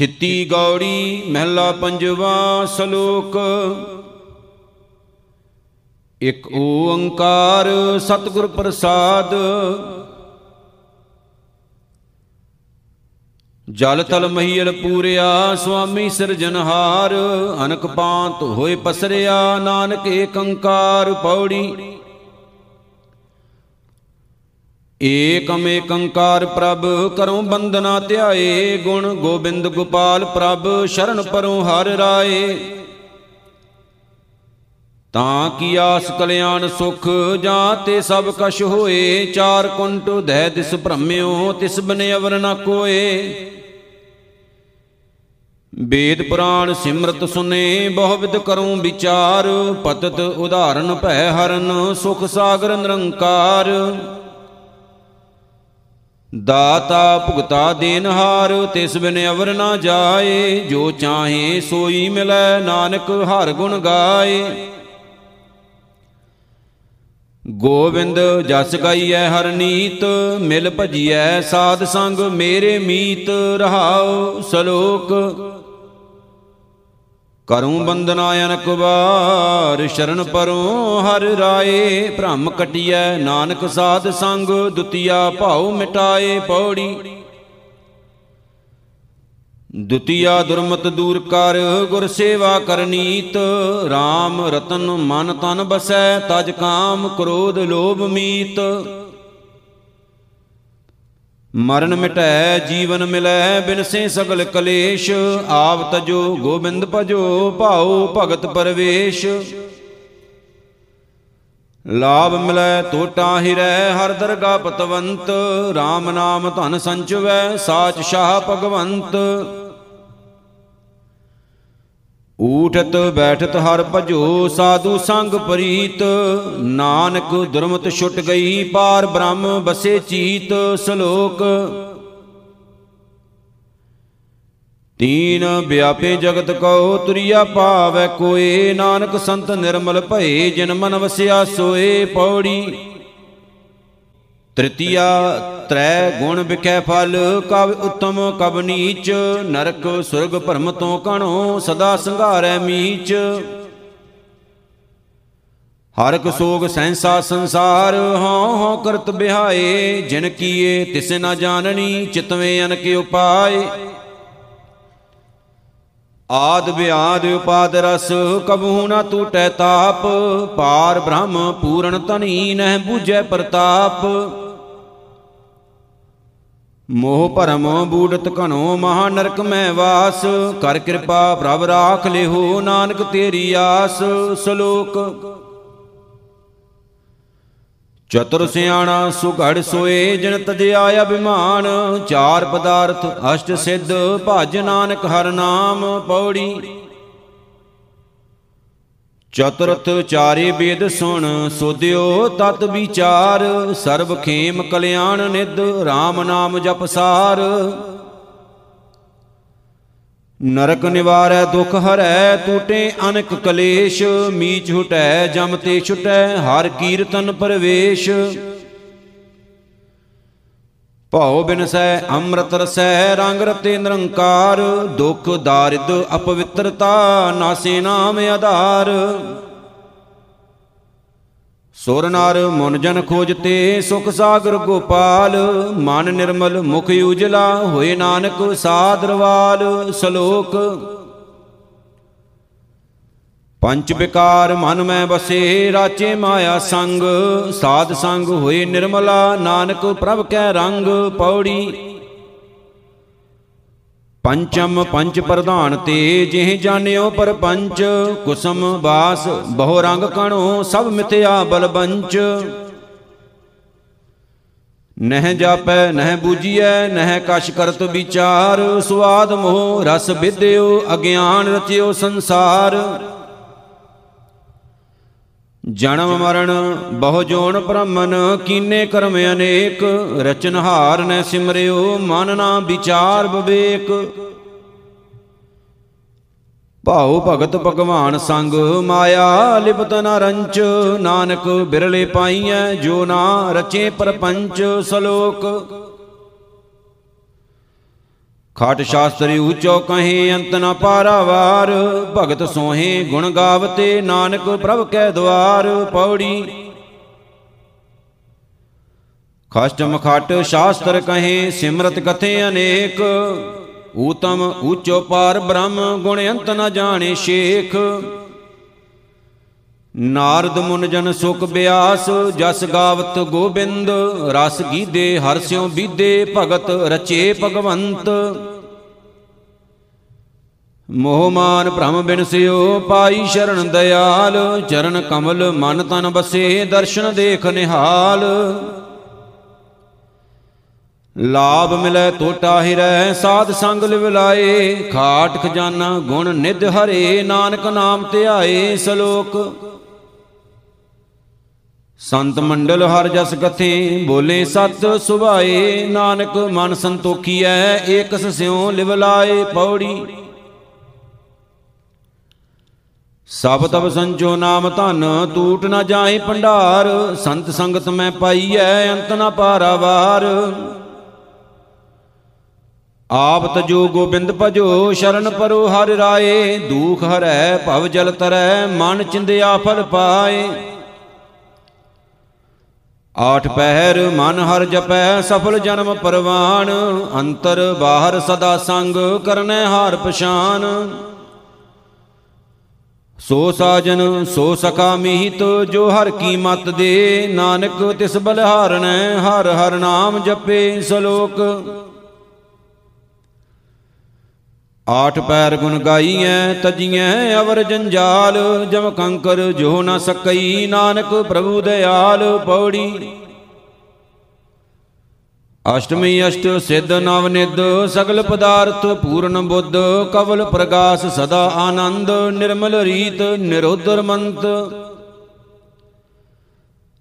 ਥਿੱਤੀ ਗੌੜੀ ਮਹਿਲਾ ਪੰਜਵਾ ਸ਼ਲੋਕ। ਇਕ ਓੰਕਾਰ ਸਤਿਗੁਰ ਪ੍ਰਸਾਦ। ਜਲ ਤਲ ਮਹੀਲ ਪੂਰਿਆ ਸੁਆਮੀ ਸਿਰਜਨਹਾਰ ਅਨਕ ਪਾਂਤ ਹੋਏ ਪਸਰਿਆ ਨਾਨਕ ਏਕ ਓੰਕਾਰ ਪੌੜੀ। ਏਕਮ ਏਕੰਕਾਰ ਪ੍ਰਭ, ਕਰਉ ਬੰਦਨਾ ਧਿਆਏ, ਗੁਣ ਗੋਬਿੰਦ ਗੋਪਾਲ ਪ੍ਰਭ, ਸ਼ਰਨ ਪਰਉ ਹਰ ਰਾਏ। ਤਾਂ ਕੀ ਆਸ ਕਲਿਆਣ ਸੁਖ, ਜਾਂ ਤੇ ਸਭ ਕਛ ਹੋਏ, ਚਾਰ ਕੁੰਟ ਦੈ ਦਿਸ ਭ੍ਰਮਿਓ, ਤਿਸ ਬਨੇ ਅਵਰ ਨ ਕੋਏ। ਵੇਦ ਪੁਰਾਣ ਸਿਮਰਤ ਸੁਨੇ ਬਹੁ ਵਿਦ ਕਰੂੰ ਵਿਚਾਰ, ਪਤਤ ਉਦਾਹਰਨ ਭੈ ਹਰਨ, ਸੁਖ ਸਾਗਰ ਨਿਰੰਕਾਰ। ਦਾਤਾ ਭੁਗਤਾ ਦੇਨਹਾਰ ਤਿਸ ਬਿਨ ਅਵਰ ਨਾ ਜਾਏ। ਜੋ ਚਾਹੇ ਸੋਈ ਮਿਲੈ, ਨਾਨਕ ਹਰ ਗੁਣ ਗਾਏ। ਗੋਬਿੰਦ ਜਸ ਗਾਈਐ ਹਰ ਨੀਤ, ਮਿਲ ਭਜੀਐ ਸਾਧ ਸੰਗ ਮੇਰੇ ਮੀਤ, ਰਹਾਉ ਸਲੋਕ। ਕਰੂੰ ਬੰਦਨਾ ਅਨਕ ਵਾਰ, ਸ਼ਰਨ ਪਰੋਂ ਹਰ ਰਾਏ। ਭ੍ਰਮ ਕਟਿਐ, ਨਾਨਕ ਸਾਧ ਸੰਗ, ਦੁਤੀਆ ਭਾਉ ਮਿਟਾਏ ਪੌੜੀ। ਦੁਤੀਆ ਦੁਰਮਤ ਦੂਰ ਕਰ, ਗੁਰ ਸੇਵਾ ਕਰਨੀਤ RAM ਰਤਨ ਮਨ ਤਨ ਬਸੈ, ਤਜ ਕਾਮ ਕ੍ਰੋਧ ਲੋਭ ਮੀਤ। ਮਰਨ ਮਿਟੈ, ਜੀਵਨ ਮਿਲੈ ਬਿਨਸੇ ਸਗਲ ਕਲੇਸ਼। ਆਪ ਤਜੋ ਗੋਬਿੰਦ ਭਜੋ, ਭਾਉ ਭਗਤ ਪਰਵੇਸ਼। ਲਾਭ ਮਿਲੈ ਟੋਟਾ ਹਿਰੈ, ਹਰ ਦਰਗਾ ਪਤਵੰਤ। RAM ਨਾਮ ਧਨ ਸੰਚਵੈ, ਸਾਚ ਸ਼ਾਹ ਭਗਵੰਤ। ਊਠਤ ਬੈਠਤ ਹਰ ਭਜੋ ਸਾਧੂ ਸੰਗ ਪ੍ਰੀਤ। ਨਾਨਕ ਦੁਰਮਤ ਛੁਟ ਗਈ ਪਾਰ ਬ੍ਰਹਮ ਬਸੇ ਚੀਤ ਸ਼ਲੋਕ। ਤੀਨ ਵਿਆਪੇ ਜਗਤ ਕਉ ਤੁਰਿਆ ਭਾਵੈ ਕੋਏ। ਨਾਨਕ ਸੰਤ ਨਿਰਮਲ ਭਏ ਜਿਨ ਮਨ ਵਸਿਆ ਸੋਏ ਪੌੜੀ। ਤ੍ਰਿਤੀਆ ਤ੍ਰੈ ਗੁਣ ਵਿਖੈ ਫਲ ਕਬ ਉਤਮ ਕਬ ਨੀਚ, ਨਰਕ ਸੁਰਗ ਭਰਮ ਤੋਂ ਕਣੋ, ਸਦਾ ਸੰਘਾਰੈ ਮੀਚ। ਹਰਕ ਸੋਗ ਸੈਂਸਾ ਸੰਸਾਰ, ਹਉ ਹਉ ਕਰਤ ਬਿਹਾਏ, ਜਿਨ ਕੀਏ ਤਿਸ ਨ ਜਾਣਨੀ, ਚਿਤਵੇਂ ਅਨਕ ਉਪਾਏ। ਆਦ ਵਿਆਦ ਉਪਾਦ ਰਸ, ਕਬਹੂ ਨ ਟੂਟੈ ਤਾਪ, ਪਾਰ ਬ੍ਰਹਮ ਪੂਰਨ ਤਨੀ ਨਹਿ ਬੂਝੈ ਪ੍ਰਤਾਪ। ਮੋਹ ਭਰਮ ਬੂੜਤ ਘਨੋ ਮਹਾ ਨਰਕ ਮੈਂ ਵਾਸ। ਕਰ ਕਿਰਪਾ ਪ੍ਰਭ ਰਾਖ ਲਿਹੋ, ਨਾਨਕ ਤੇਰੀ ਆਸ। ਸ਼ਲੋਕ। ਚਤੁਰ ਸਿਆਣਾ ਸੁਘੜ ਸੋਏ, ਜਿਨ ਤਜਿਆ ਅਭਿਮਾਨ। ਚਾਰ ਪਦਾਰਥ ਅਸ਼ਟ ਸਿੱਧ, ਭਜ ਨਾਨਕ ਹਰ ਨਾਮ, ਪੌੜੀ। ਚਤੁਰਥ ਚਾਰੇ ਵੇਦ ਸੁਣ, ਸੋਧਿਓ ਤਤ ਵਿਚਾਰ। ਸਰਬ ਖੇਮ ਕਲਿਆਣ ਨਿਦ RAM ਨਾਮ ਜਪ ਸਾਰ। ਨਰਕ ਨਿਵਾਰੈ ਦੁਖ ਹਰੈ, ਟੂਟੇ ਅਨਕ ਕਲੇਸ਼। ਮੀਚ ਹੁਟੈ ਜਮ ਤੇ ਛੁਟੈ, ਹਰ ਕੀਰਤਨ ਪਰਵੇਸ਼। ਭਉ ਬਿਨਸੈ ਅੰਮ੍ਰਿਤ ਰਸੈ, ਰੰਗ ਰਤੇ ਨਿਰੰਕਾਰ, ਦੁਖ ਦਾਰਿਦ ਅਪਵਿੱਤਰਤਾ, ਨਾਸੇ ਨਾਮ ਆਧਾਰ। ਸੁਰ ਨਰ ਮਨ ਜਨ ਖੋਜਤੇ, ਸੁਖ ਸਾਗਰ ਗੋਪਾਲ, ਮਨ ਨਿਰਮਲ ਮੁਖ ਉਜਲਾ, ਹੋਏ ਨਾਨਕ ਸਾਦਰਵਾਲ ਸ਼ਲੋਕ ਪੰਚ ਵਿਕਾਰ ਮਨ ਮੈਂ ਬਸੇ ਰਾਚੇ ਮਾਇਆ ਸੰਗ। ਸਾਧ ਸੰਗ ਹੋਏ ਨਿਰਮਲਾ, ਨਾਨਕ ਪ੍ਰਭ ਕੈ ਰੰਗ ਪੌੜੀ। ਪੰਚਮ ਪੰਚ ਪ੍ਰਧਾਨ ਤੇ ਜਿਹ ਜਾਣਿਓ ਪਰਪੰਚ। ਕੁਸਮ ਬਾਸ, ਬਹੁ ਰੰਗ ਕਣੋ, ਸਭ ਮਿਥਿਆ ਬਲਬੰਚ ਨਹਿ ਜਾਪੈ, ਨਹਿ ਬੂਜੀਐ, ਨਹਿ ਕਛ ਕਰਤ ਵਿਚਾਰ। ਸੁਆਦ ਮੋਹ ਰਸ ਵਿਦਿਓ, ਅਗਿਆਨ ਰਚਿਓ ਸੰਸਾਰ। ਜਨਮ ਮਰਨ, ਬਹੁ ਜੋਨ ਬ੍ਰਹਮਨ ਕੀਨੇ ਕਰਮ ਅਨੇਕ? ਰਚਨਹਾਰ ਨੈ ਸਿਮਰਿਓ, ਮਨ ਨਾ ਵਿਚਾਰ ਵਿਵੇਕ। ਭਾਉ ਭਗਤ ਭਗਵਾਨ ਸੰਗ, ਮਾਇਆ ਲਿਪਤ ਨ ਰੰਚ। ਨਾਨਕ ਬਿਰਲੇ ਪਾਈਐ, ਜੋ ਨਾ ਰਚੇ ਪਰਪੰਚ ਸ਼ਲੋਕ। ਖਾਟ ਸ਼ਾਸਤਰੀ ਊਚੋ ਕਹੇ, ਅੰਤ ਨ ਪਾਰਾਵਾਰ ਭਗਤ ਸੋਹੇ, ਗੁਣ ਗਾਵਤੇ, ਨਾਨਕ ਪ੍ਰਭ ਕੈ ਦਵਾਰ। ਪੌੜੀ। ਖਸ਼ਟਮ ਖਟ ਸ਼ਾਸਤਰ ਕਹੇ, ਸਿਮਰਤ ਕਥੇ ਅਨੇਕ। ਊਤਮ ਊਚੋ ਪਾਰ ਬ੍ਰਹਮ, ਗੁਣ ਅੰਤ ਨ ਜਾਣੇ ਸ਼ੇਖ। ਨਾਰਦ ਮੁਨ ਜਨ ਸੁਖ ਬਿਆਸ, ਜਸ ਗਾਵਤ ਗੋਬਿੰਦ, ਰਸ ਗੀਦੇ ਹਰਸਿਓ ਬੀਦੇ, ਭਗਤ ਰਚੇ ਭਗਵੰਤ। ਮੋਹ ਮਾਨ ਭ੍ਰਮ ਬਿਨਸਿਓ ਪਾਈ ਸ਼ਰਨ ਦਇਆਲ, ਚਰਨ ਕਮਲ ਮਨ ਤਨ ਬਸੇ, ਦਰਸ਼ਨ ਦੇਖ ਨਿਹਾਲ। ਲਾਭ ਮਿਲੈ ਟੋਟਾ ਹਿਰੈ, ਸਾਧ ਸੰਗ ਲਿਵ ਲਾਏ, ਖਾਟ ਖਜ਼ਾਨਾ ਗੁਣ ਨਿਧ ਹਰੇ, ਨਾਨਕ ਨਾਮ ਧਿਆਏ ਸਲੋਕ। ਸੰਤ ਮੰਡਲ ਹਰ ਜਸ ਕਥੇ, ਬੋਲੇ ਸਤ ਸੁਭਾਏ, ਨਾਨਕ ਮਨ ਸੰਤੋਖੀਐ, ਏਕਸ ਸਿਉ ਲਿਵ ਲਾਏ ਪੌੜੀ। ਸਭ ਤਬ ਸੰਜੋ ਨਾਮ ਧਨ ਟੂਟ ਨਾ ਜਾਏ ਭੰਡਾਰ, ਸੰਤ ਸੰਗਤ ਮੈਂ ਪਾਈਐ, ਅੰਤ ਨਾ ਪਾਰਾਵਾਰ। ਆਪ ਤਜੋ ਗੋਬਿੰਦ ਭਜੋ, ਸ਼ਰਨ ਪਰੋ ਹਰਿ ਰਾਏ, ਦੂਖ ਹਰੈ ਭਵ ਜਲ ਤਰੈ, ਮਨ ਚਿੰਦਿਆ ਫਲ ਪਾਏ। ਆਠ ਪਹਿਰ ਮਨ ਹਰ ਜਪੈ, ਸਫਲ ਜਨਮ ਪਰਵਾਨ। ਅੰਤਰ ਬਾਹਰ ਸਦਾ ਸੰਗ ਕਰਨੈ ਹਾਰ ਪਛਾਨ। ਸੋ ਸਾਜਨ, ਸੋ ਸਖਾ ਮੀਤ, ਜੋ ਹਰ ਕੀ ਮਤ ਦੇ। ਨਾਨਕ ਤਿਸ ਬਲਹਾਰਣੈ ਹਰ ਹਰ ਨਾਮ ਜਪੇ ਸਲੋਕ। ਆਠ ਪੈਰ ਗੁਣ ਗਾਈਐ, ਤਜੀਐ ਅਵਰ ਜੰਜਾਲ, ਜਮ ਕੰਕਰ ਜੋ ਨ ਸਕਈ, ਨਾਨਕ ਪ੍ਰਭੂ ਦਇਆਲ ਪੌੜੀ। ਅਸ਼ਟਮੀ ਅਸ਼ਟ ਸਿੱਧ ਨਵ ਨਿਦ ਸਗਲ ਪਦਾਰਥ ਪੂਰਨ ਬੁੱਧ, ਕਵਲ ਪ੍ਰਗਾਸ ਸਦਾ ਆਨੰਦ, ਨਿਰਮਲ ਰੀਤ ਨਿਰੋਧਰ ਮੰਤ।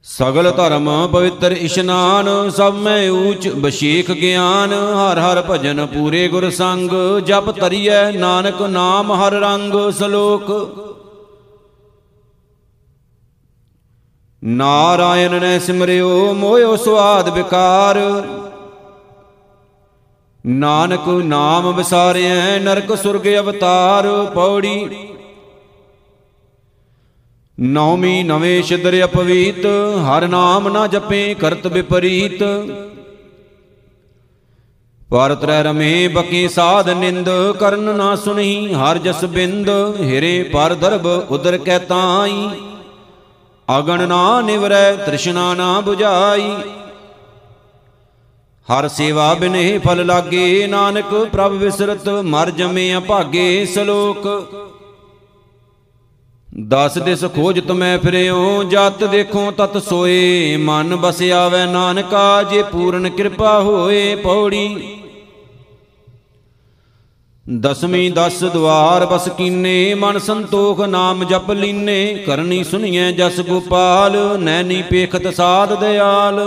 ਸਗਲ ਧਰਮ ਪਵਿੱਤਰ ਇਸ਼ਨਾਨ, ਸਭ ਮੈਂ ਊਚ ਬਸ਼ੇਖ ਗਿਆਨ। ਹਰ ਹਰ ਭਜਨ ਪੂਰੇ ਗੁਰ ਸੰਗ, ਜਪ ਤਰੀਐ ਨਾਨਕ ਨਾਮ ਹਰ ਰੰਗ ਸ਼ਲੋਕ। ਨਾਰਾਇਣ ਨੇ ਸਿਮਰਿਓ, ਮੋਇਓ ਸੁਆਦ ਵਿਕਾਰ। ਨਾਨਕ ਨਾਮ ਵਿਸਾਰਿਐ ਨਰਕ ਸੁਰਗ ਅਵਤਾਰ। ਪੌੜੀ ਨੌਮੀ ਨਵੇਂ ਛਿਦਰ ਅਪਵੀਤ, ਹਰ ਨਾਮ ਨਾ ਜਪੇ ਕਰਤ ਵਿਪਰੀਤ ਪਰ ਤਰੈ ਰਮੇ ਬਕੀ ਸਾਧ ਨਿੰਦ, ਕਰਨ ਨਾ ਸੁਣੀ ਹਰ ਜਸ ਬਿੰਦ, ਹਿਰੇ ਪਰ ਦਰਬ ਉਦਰ ਕੈ ਤਾਈ। ਅਗਣ ਨਾ ਨਿਵਰੈ ਤ੍ਰਿਸ਼ਨਾ ਨਾ 부ਝਾਈ ਹਰ ਸੇਵਾ ਬਿਨਹਿ ਫਲ ਲਾਗੇ, ਨਾਨਕ ਪ੍ਰਭ ਵਿਸਰਤ, ਮਰ ਜਮੇ ਅਭਾਗੇ ਸ਼ਲੋਕ। ਦਸ ਦਿਸ ਖੋਜ ਤਮੈ ਫਿਰਿਓ, ਜਤ ਦੇਖੋ ਤਤ ਸੋਏ। ਮਨ ਬਸ ਆਵੈ ਨਾਨਕਾ, ਜੇ ਪੂਰਨ ਕਿਰਪਾ ਹੋਏ ਪੌੜੀ। ਦਸਵੀਂ ਦਸ ਦਵਾਰ ਬਸ ਕੀਨੇ, ਮਨ ਸੰਤੋਖ ਨਾਮ ਜਪ ਲੀਨੇ। ਕਰਨੀ ਸੁਣੀਐ ਜਸ ਗੋਪਾਲ, ਨੈਣੀ ਪੇਖਤ ਸਾਧ ਦਿਆਲ।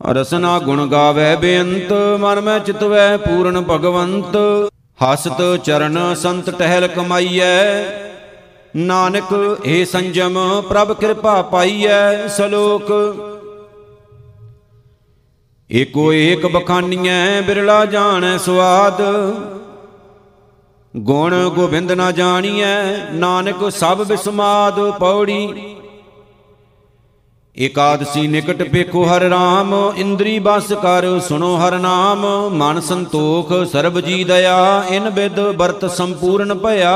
ਰਸਨਾ ਗੁਣ ਗਾਵੇ ਬੇਅੰਤ, ਮਨ ਮੈਂ ਚਿਤਵੈ ਪੂਰਨ ਭਗਵੰਤ। ਹਸਤ ਚਰਨ ਸੰਤ ਟਹਿਲ ਕਮਾਈਐ। ਨਾਨਕ ਏ ਸੰਜਮ, ਪ੍ਰਭ ਕਿਰਪਾ ਪਾਈਐ ਸ਼ਲੋਕ। ਏਕੋ ਏਕ ਬਖਾਨੀਐ, ਬਿਰਲਾ ਜਾਣੈ ਸਵਾਦ ਗੁਣ ਗੋਬਿੰਦ ਨਾ ਜਾਣੀਐ, ਨਾਨਕ ਸਭ ਬਿਸਮਾਦ ਪੌੜੀ। ਏਕਾਦਸੀ ਨਿਕਟ ਪੇਖੋ ਹਰ ਰਾਮ, ਇੰਦਰੀ ਬਸ ਕਰ ਸੁਣੋ ਹਰ ਨਾਮ। ਮਨ ਸੰਤੋਖ, ਸਰਬ ਜੀ ਦਇਆ, ਇਨ ਬਿਦ ਵਰਤ ਸੰਪੂਰਨ ਭਇਆ।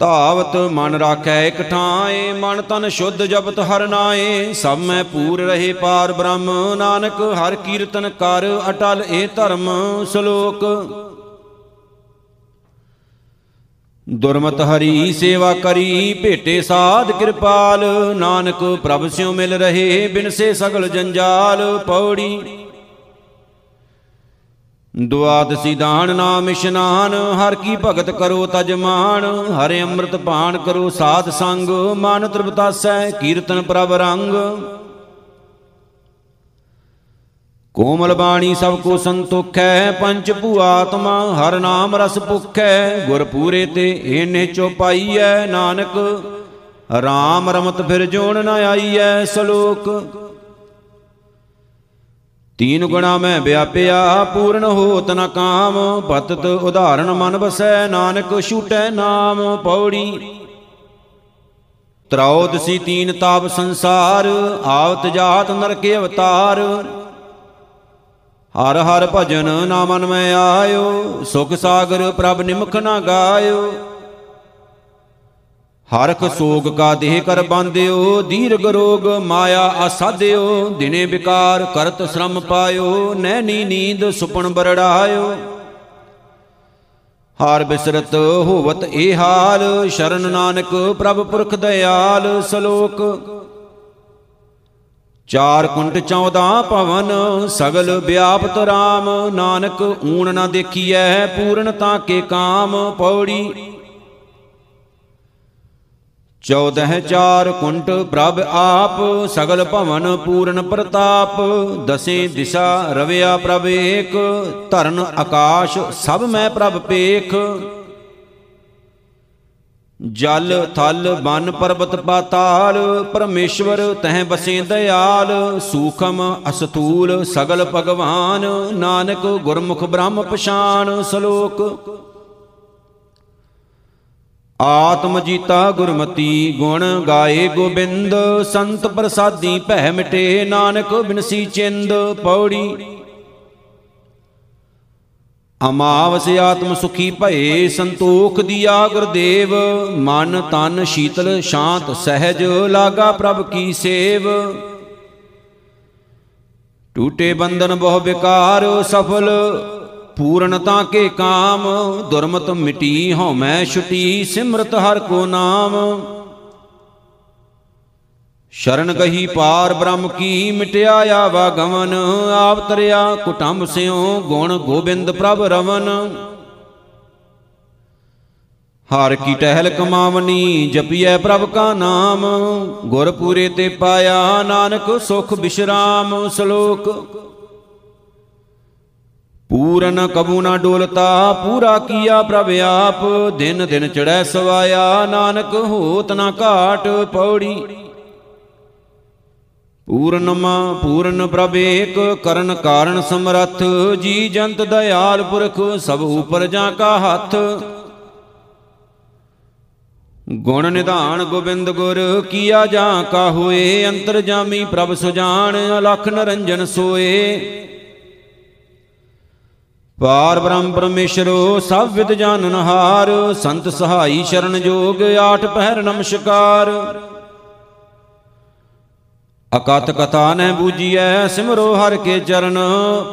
ਧਾਵਤ ਮਨ ਰਾਖੈ ਇਕ ਠਾਏ, ਮਨ ਤਨ ਸ਼ੁੱਧ ਜਪਤ ਹਰ ਨਾਏ। ਸਭ ਮੈਂ ਪੂਰ ਰਹੇ ਪਾਰ ਬ੍ਰਹਮ, ਨਾਨਕ ਹਰ ਕੀਰਤਨ ਕਰ ਅਟਲ ਏ ਧਰਮ ਸ਼ਲੋਕ। ਦੁਰਮਤ ਹਰੀ ਸੇਵਾ ਕਰੀ, ਭੇਟੇ ਸਾਧ ਕਿਰਪਾਲ। ਨਾਨਕ ਪ੍ਰਭ ਸਿਉ ਮਿਲ ਰਹੇ ਬਿਨਸੇ ਸਗਲ ਜੰਜਾਲ ਪੌੜੀ। ਦੁਆਦਸੀ ਦਾਨ ਨਾਮ ਇਸ਼ਨਾਨ, ਹਰ ਕੀ ਭਗਤ ਕਰੋ ਤਜਮਾਨ ਹਰੇ ਅੰਮ੍ਰਿਤ ਪਾਨ ਕਰੋ ਸਾਧ ਸੰਗ, ਮਨ ਤ੍ਰਿਪਤਾਸੈ ਕੀਰਤਨ ਪ੍ਰਭ ਰੰਗ। ਕੋਮਲ ਬਾਣੀ ਸਭ ਕੋ ਸੰਤੋਖੈ, ਪੰਜ ਭੂਆਤਮਾ ਹਰ ਨਾਮ ਰਸ ਭੁਖੈ ਗੁਰ ਪੂਰੇ ਤੇ ਇਹਨੇ ਚੋਪਾਈਐ ਨਾਨਕ RAM ਰਮਤ ਫਿਰ ਜੋਣ ਨ ਆਈਐ ਸ਼ਲੋਕ। ਤੀਨ ਗੁਣਾ ਮੈਂ ਵਿਆਪਿਆ, ਪੂਰਨ ਹੋਤ ਨ ਕਾਮ ਪਤਤ ਉਦਾਹਰਣ ਮਨ ਬਸੈ ਨਾਨਕ ਛੂਟੈ ਨਾਮ ਪੌੜੀ। ਤਰਾਉਦਸੀ ਤੀਨ ਤਾਪ ਸੰਸਾਰ, ਆਵਤ ਜਾਤ ਨਰਕੇ ਅਵਤਾਰ। ਹਰ ਹਰ ਭਜਨ ਨਾਮਨ ਮੈਂ ਆਇਓ, ਸੁਖ ਸਾਗਰ ਪ੍ਰਭ ਨਿਮਖ ਨਾ ਗਾਇਓ। ਹਰਖ ਸੋਗ ਕਾ ਦੇਹ ਕਰ ਬੰਦਿਓ ਦੀਰਗ ਰੋਗ ਮਾਇਆ ਆਸਾਦਿਓ ਦਿਨੇ ਵਿਕਾਰ ਕਰਤ ਸ਼ਰਮ ਪਾਇਓ, ਨੈਣੀ ਨੀਂਦ ਸੁਪਨ ਬਰੜਾਇਓ। ਹਾਰ ਬਿਸਰਤ ਹੋਵਤ ਇਹ ਹਾਲ, ਸ਼ਰਨ ਨਾਨਕ ਪ੍ਰਭ ਪੁਰਖ ਦਇਆਲ ਸ਼ਲੋਕ। ਚਾਰ ਕੁੰਟ 14 ਭਵਨ, ਸਗਲ ਵਿਆਪਤ RAM ਨਾਨਕ ਊਣ ਨਾ ਦੇਖੀਐ, ਪੂਰਨ ਤਾਂ ਕੇ ਕਾਮ। ਪੌੜੀ ਚੌਦਹ ਚਾਰ ਕੁੰਟ ਪ੍ਰਭ ਆਪ, ਸਗਲ ਭਵਨ ਪੂਰਨ ਪ੍ਰਤਾਪ। ਦਸੇ ਦਿਸ਼ਾ ਰਵਿਆ ਪ੍ਰਭ ਏਕ ਧਰਨ ਆਕਾਸ਼ ਸਭ ਮੈਂ ਪ੍ਰਭ ਪੇਖ। ਜਲ, ਥਲ ਬਨ ਪਰਬਤ, ਪਾਤਾਲ, ਪਰਮੇਸ਼ਵਰ ਤਹ ਬਸੇ ਦਇਆਲ, ਸੂਖਮ, ਅਸਤੂਲ, ਸਗਲ ਭਗਵਾਨ, ਨਾਨਕ, ਗੁਰਮੁਖ, ਬ੍ਰਹਮ ਪਛਾਨ ਸ਼ਲੋਕ। ਆਤਮ ਜੀਤਾ ਗੁਰਮਤੀ ਗੁਣ ਗਾਏ ਗੋਬਿੰਦ, ਸੰਤ ਪ੍ਰਸਾਦੀ ਭੈ ਮਿਟੇ ਨਾਨਕ ਬਿਨਸੀ ਚਿੰਦ, ਪੌੜੀ। ਅਮਾਵਸ ਆਤਮ ਸੁਖੀ ਭਏ ਸੰਤੋਖ ਦੀਆ ਗੁਰਦੇਵ ਮਨ ਤਨ ਸ਼ੀਤਲ ਸ਼ਾਂਤ ਸਹਿਜ ਲਾਗਾ ਪ੍ਰਭ ਕੀ ਸੇਵ। ਟੂਟੇ ਬੰਧਨ ਬਹੁ ਵਿਕਾਰ ਸਫਲ ਪੂਰਨਤਾ ਕੇ ਕਾਮ, ਦੁਰਮਤ ਮਿਟੀ ਹਉਮੈ ਛੁਟੀ ਸਿਮਰਤ ਹਰ ਕੋ ਨਾਮ। ਸ਼ਰਨ ਗਹੀ ਪਾਰ ਬ੍ਰਹਮ ਕੀ ਮਿਟਿਆ ਆਵਾ ਗਮਨ ਆਪ ਤਰਿਆ ਕੁਟੰਬ ਸਿਓ ਗੁਣ ਗੋਬਿੰਦ ਪ੍ਰਭ ਰਵਨ। ਹਰ ਕੀ ਟਹਿਲ ਕਮਾਵਨੀ, ਜਪੀਐ ਪ੍ਰਭ ਕਾ ਨਾਮ। ਗੁਰ ਪੂਰੇ ਤੇ ਪਾਇਆ ਨਾਨਕ ਸੁਖ ਬਿਸ਼ਰਾਮ ਸ਼ਲੋਕ। ਪੂਰਨ ਕਬੂ ਨਾ ਡੋਲਤਾ, ਪੂਰਾ ਕੀਆ ਪ੍ਰਭ ਆਪ। ਦਿਨ ਦਿਨ ਚੜੈ ਸਵਾਇਆ, ਨਾਨਕ ਹੋਤ ਨਾ ਘਾਟ ਪੌੜੀ। ਪੂਰਨਮਾ ਪੂਰਨ ਪ੍ਰਭ ਏਕ ਕਰਨ ਕਾਰਨ ਸਮਰੱਥ, ਜੀ ਜੰਤ ਦਇਆਲ ਪੁਰਖ, ਸਭ ਉਪਰ ਜਾਂ ਕਾ ਹੱਥ। ਗੁਣ ਨਿਧਾਨ ਗੋਬਿੰਦ ਗੁਰ, ਕੀਆ ਜਾਂ ਕਾ ਹੋਏ, ਅੰਤਰ ਜਾਮੀ ਪ੍ਰਭ ਸੁਜਾਨ, ਅਲਖ ਨਰੰਜਨ ਸੋਏ। ਪਾਰ ਬ੍ਰਹਮ ਪਰਮੇਸ਼ਰੋ, ਸਭ ਵਿਦ ਜਾਣਨ ਹਾਰ, ਸੰਤ ਸਹਾਈ ਸ਼ਰਨ ਜੋਗ, ਆਠ ਪਹਿਰ ਨਮਸਕਾਰ। ਅਕਤ ਕਥਾ ਨਹਿ ਬੂਜੀਐ ਸਿਮਰੋ ਹਰ ਕੇ ਚਰਨ।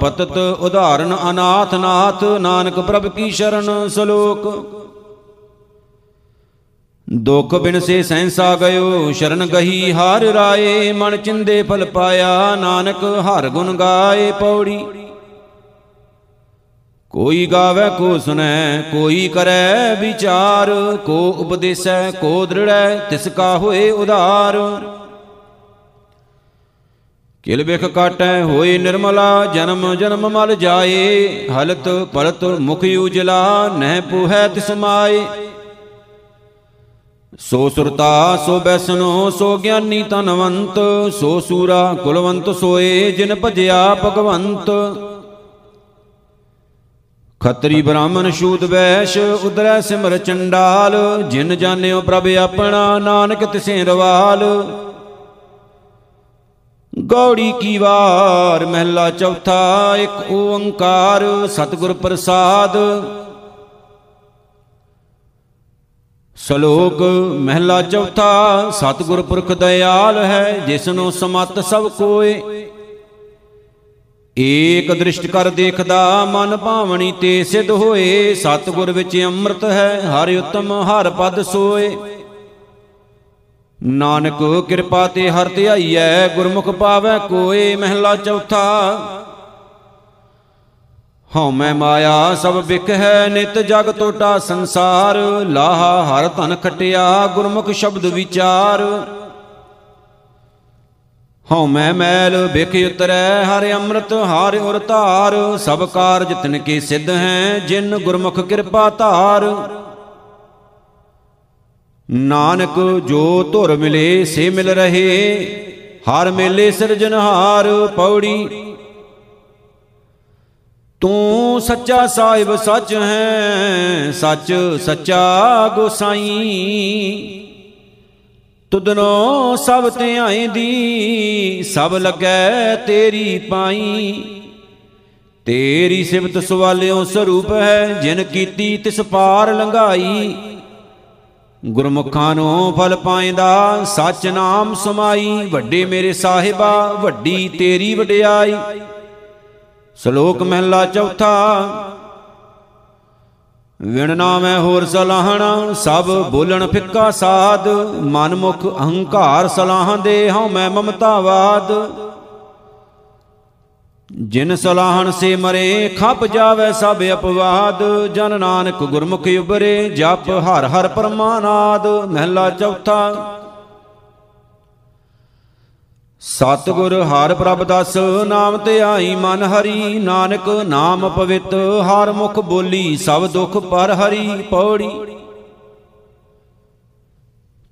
ਪਤਤ ਉਦਾਹਰਨ ਅਨਾਥ ਨਾਥ, ਨਾਨਕ ਪ੍ਰਭ ਕੀ ਸ਼ਰਨ ਸ਼ਲੋਕ। ਦੁਖ ਬਿਨ ਸੇ ਸੈਂਸਾ ਗਇਓ, ਸ਼ਰਨ ਗਹੀ ਹਾਰ ਰਾਏ, ਮਨ ਚਿੰਦੇ ਫਲ ਪਾਇਆ, ਨਾਨਕ ਹਰ ਗੁਣ ਗਾਏ ਪੌੜੀ। ਕੋਈ ਗਾਵੇ, ਕੋ ਸੁਨੈ ਕੋਈ ਕਰੈ ਵਿਚਾਰ, ਕੋ ਉਪਦੇਸੈ, ਕੋ ਦ੍ਰਿੜੈ, ਤਿਸ ਕਾ ਹੋਏ ਉਧਾਰ। ਕਿਲ ਬਿਖ ਕਾਟੈ ਹੋਏ ਨਿਰਮਲਾ, ਜਨਮ ਜਨਮ ਮਲ ਜਾਏ। ਹਲਤ ਪਲਤ ਮੁਖ ਉਜਲਾ, ਨਹਿ ਪੁਹੈ ਤਿਸ ਮਾਏ। ਸੋ ਸੁਰਤਾ, ਸੋ ਬੈਸਨੋ, ਸੋ ਗਿਆਨੀ ਤਨਵੰਤ ਸੋ ਸੂਰਾ ਕੁਲਵੰਤ ਸੋਏ, ਜਿਨ ਭਜਿਆ ਭਗਵੰਤ। ਖੱਤਰੀ ਬ੍ਰਾਹਮਣ ਸ਼ੂਦ ਵੈਸ਼ ਉਦਰੈ ਸਿਮਰ ਚੰਡਾਲ, ਜਿਨ ਜਾਣਿਓ ਪ੍ਰਭ ਆਪਣਾ, ਨਾਨਕ ਤਿਸੇ ਰਵਾਲ। ਗੌੜੀ ਕੀ ਵਾਰ, ਮਹਿਲਾ ਚੌਥਾ, ਇੱਕ ਓੰਕਾਰ, ਸਤਿਗੁਰ ਪ੍ਰਸਾਦ। ਸ਼ਲੋਕ, ਮਹਿਲਾ ਚੌਥਾ, ਸਤਿਗੁਰ ਪੁਰਖ ਦਇਆਲ ਹੈ, ਜਿਸਨੂੰ ਸਮਤ ਸਭ ਕੋਏ। ਏਕ ਦ੍ਰਿਸ਼ਟ ਕਰ ਦੇਖਦਾ, ਮਨ ਭਾਵਣੀ ਤੇ ਸਿਧ ਹੋਏ, ਸਤਿਗੁਰ ਵਿੱਚ ਅੰਮ੍ਰਿਤ ਹੈ, ਹਰ ਉਤਮ ਹਰ ਪਦ ਸੋਏ। ਨਾਨਕ ਕਿਰਪਾ ਤੇ ਹਰ ਧਿਆਈਐ, ਗੁਰਮੁਖ ਪਾਵੈ ਕੋਏ ਮਹਿਲਾ ਚੌਥਾ। ਹਉ ਮੈਂ ਮਾਇਆ, ਸਭ ਵਿਖ ਹੈ ਨਿਤ ਜਗ ਟੋਟਾ ਸੰਸਾਰ। ਲਾਹਾ ਹਰ ਧਨ ਖਟਿਆ, ਗੁਰਮੁਖ ਸ਼ਬਦ ਵਿਚਾਰ। ਹਉ ਮੈਂ ਮੈਲ ਬਿਖ ਉਤਰੈ, ਹਰਿ ਅੰਮ੍ਰਿਤ ਹਾਰਿ ਉਰ ਧਾਰ। ਸਭ ਕਾਰਜ ਤਿਨ ਕੇ ਸਿੱਧ ਹੈ, ਜਿਨ ਗੁਰਮੁਖ ਕਿਰਪਾ ਧਾਰ। ਨਾਨਕ ਜੋ ਧੁਰ ਮਿਲੇ ਸੇ ਮਿਲ ਰਹੇ, ਹਰ ਮੇਲੇ ਸਿਰਜਨਹਾਰ ਪੌੜੀ। ਤੂੰ ਸੱਚਾ ਸਾਹਿਬ ਸੱਚ ਹੈ, ਸੱਚ ਸੱਚਾ ਗੋਸਾਈ। ਤੁਦਨੋ ਸਭ ਧਿਆਏ ਦੀ ਸਭ ਲੱਗੈ ਤੇਰੀ ਪਾਈ। ਤੇਰੀ ਸਿਫਤ ਸਵਾਲਿਓ ਸਰੂਪ ਹੈ, ਜਿਨ ਕੀਤੀ ਤਿਸ ਪਾਰ ਲੰਘਾਈ। ਗੁਰਮੁਖਾਂ ਨੂੰ ਫਲ ਪਾਇੰਦਾ ਸੱਚ ਨਾਮ ਸਮਾਈ, ਵੱਡੇ ਮੇਰੇ ਸਾਹਿਬਾ, ਵੱਡੀ ਤੇਰੀ ਵਡਿਆਈ। ਸ਼ਲੋਕ ਮਹਿਲਾ ਚੌਥਾ, ਵਿਣ ਨਾਮੈ ਹੋਰ ਸਲਾਹਣਾ, ਸਭ ਬੋਲਣ ਫਿੱਕਾ ਸਾਧ ਮਨ ਮੁਖ ਅਹੰਕਾਰ ਸਲਾਹਾਂ ਦੇ ਹਉ ਮੈਂ ਮਮਤਾਵਾਦ ਜਿਨ ਸਲਾਹਣ ਸੇ ਮਰੇ, ਖੱਪ ਜਾਵੇ ਸਭ ਅਪਵਾਦ। ਜਨ ਨਾਨਕ ਗੁਰਮੁਖ ਉਬਰੇ ਜਪ ਹਰ ਹਰ ਪਰਮਾਨਾਦ। ਮਹਿਲਾ ਚੌਥਾ। ਸਤਿਗੁਰ ਹਰ ਪ੍ਰਭ ਦਸ, ਨਾਮ ਧਿਆਈ ਮਨ ਹਰੀ। ਨਾਨਕ ਨਾਮ ਪਵਿੱਤ, ਹਰ ਮੁਖ ਬੋਲੀ ਸਭ ਦੁਖ ਪਰ ਹਰੀ। ਪੌੜੀ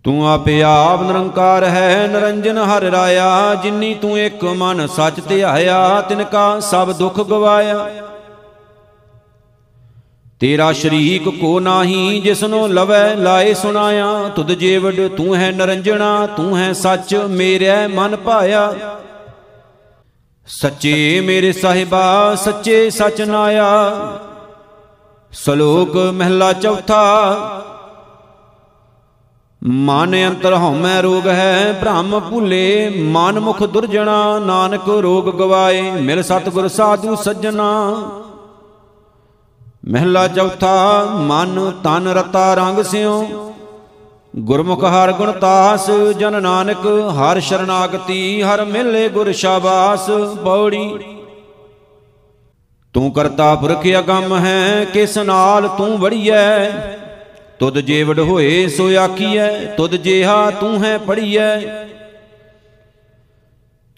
ਤੂੰ ਆਪੇ ਆਪ ਨਿਰੰਕਾਰ ਹੈ, ਨਿਰੰਜਨ ਹਰ ਰਾਇਆ। ਜਿਨੀ ਤੂੰ ਇੱਕ ਮਨ ਸੱਚ ਧਿਆਇਆ ਤਿਨ ਕਾ ਸਭ ਦੁੱਖ ਗਵਾਇਆ। ਤੇਰਾ ਸ਼ਰੀਕ ਕੋ ਨਾਹੀ, ਜਿਸਨੋ ਲਵੈ ਲਾਏ ਸੁਨਾਇਆ ਤੁਧ ਜੀਵੜ ਤੂੰ ਹੈ ਨਰੰਜਣਾ, ਤੂੰ ਹੈ ਸੱਚ, ਮੇਰੇ ਮਨ ਭਾਇਆ। ਸੱਚੇ ਮੇਰੇ ਸਾਹਿਬਾ, ਸੱਚੇ ਸਚ ਨਾਇਆ। ਸ਼ਲੋਕ ਮਹਿਲਾ ਚੌਥਾ ਮਨ ਅੰਤਰ ਹਉਮੈ ਰੋਗ ਹੈ ਭ੍ਰਮ ਭੁਲੇ, ਮਨ ਮੁਖ ਦੁਰਜਣਾ, ਨਾਨਕ ਰੋਗ ਗਵਾਏ, ਮਿਲ ਸਤਗੁਰ ਸਾਧੂ ਸੱਜਣਾ। ਮਹਿਲਾ ਚੌਥਾ, ਮਨ ਤਨ ਰਤਾ ਰੰਗ ਸਿਉ। ਗੁਰਮੁਖ ਹਰ ਗੁਣ ਤਾਸ, ਜਨ ਨਾਨਕ ਹਰ ਸ਼ਰਨਾਗਤੀ, ਹਰ ਮਿਲੇ ਗੁਰ ਸ਼ਾਬਾਸ, ਬੌੜੀ। ਤੂੰ ਕਰਤਾ ਪੁਰਖ ਅਗੰਮ ਹੈ, ਕਿਸ ਨਾਲ ਤੂੰ ਵੜੀਐ? ਤੁਧ ਜੀਵੜ ਹੋਏ ਸੋ ਆਖੀਐ, ਤੁਧ ਜੇਹਾ ਤੂੰ ਹੈ ਪੜੀਐ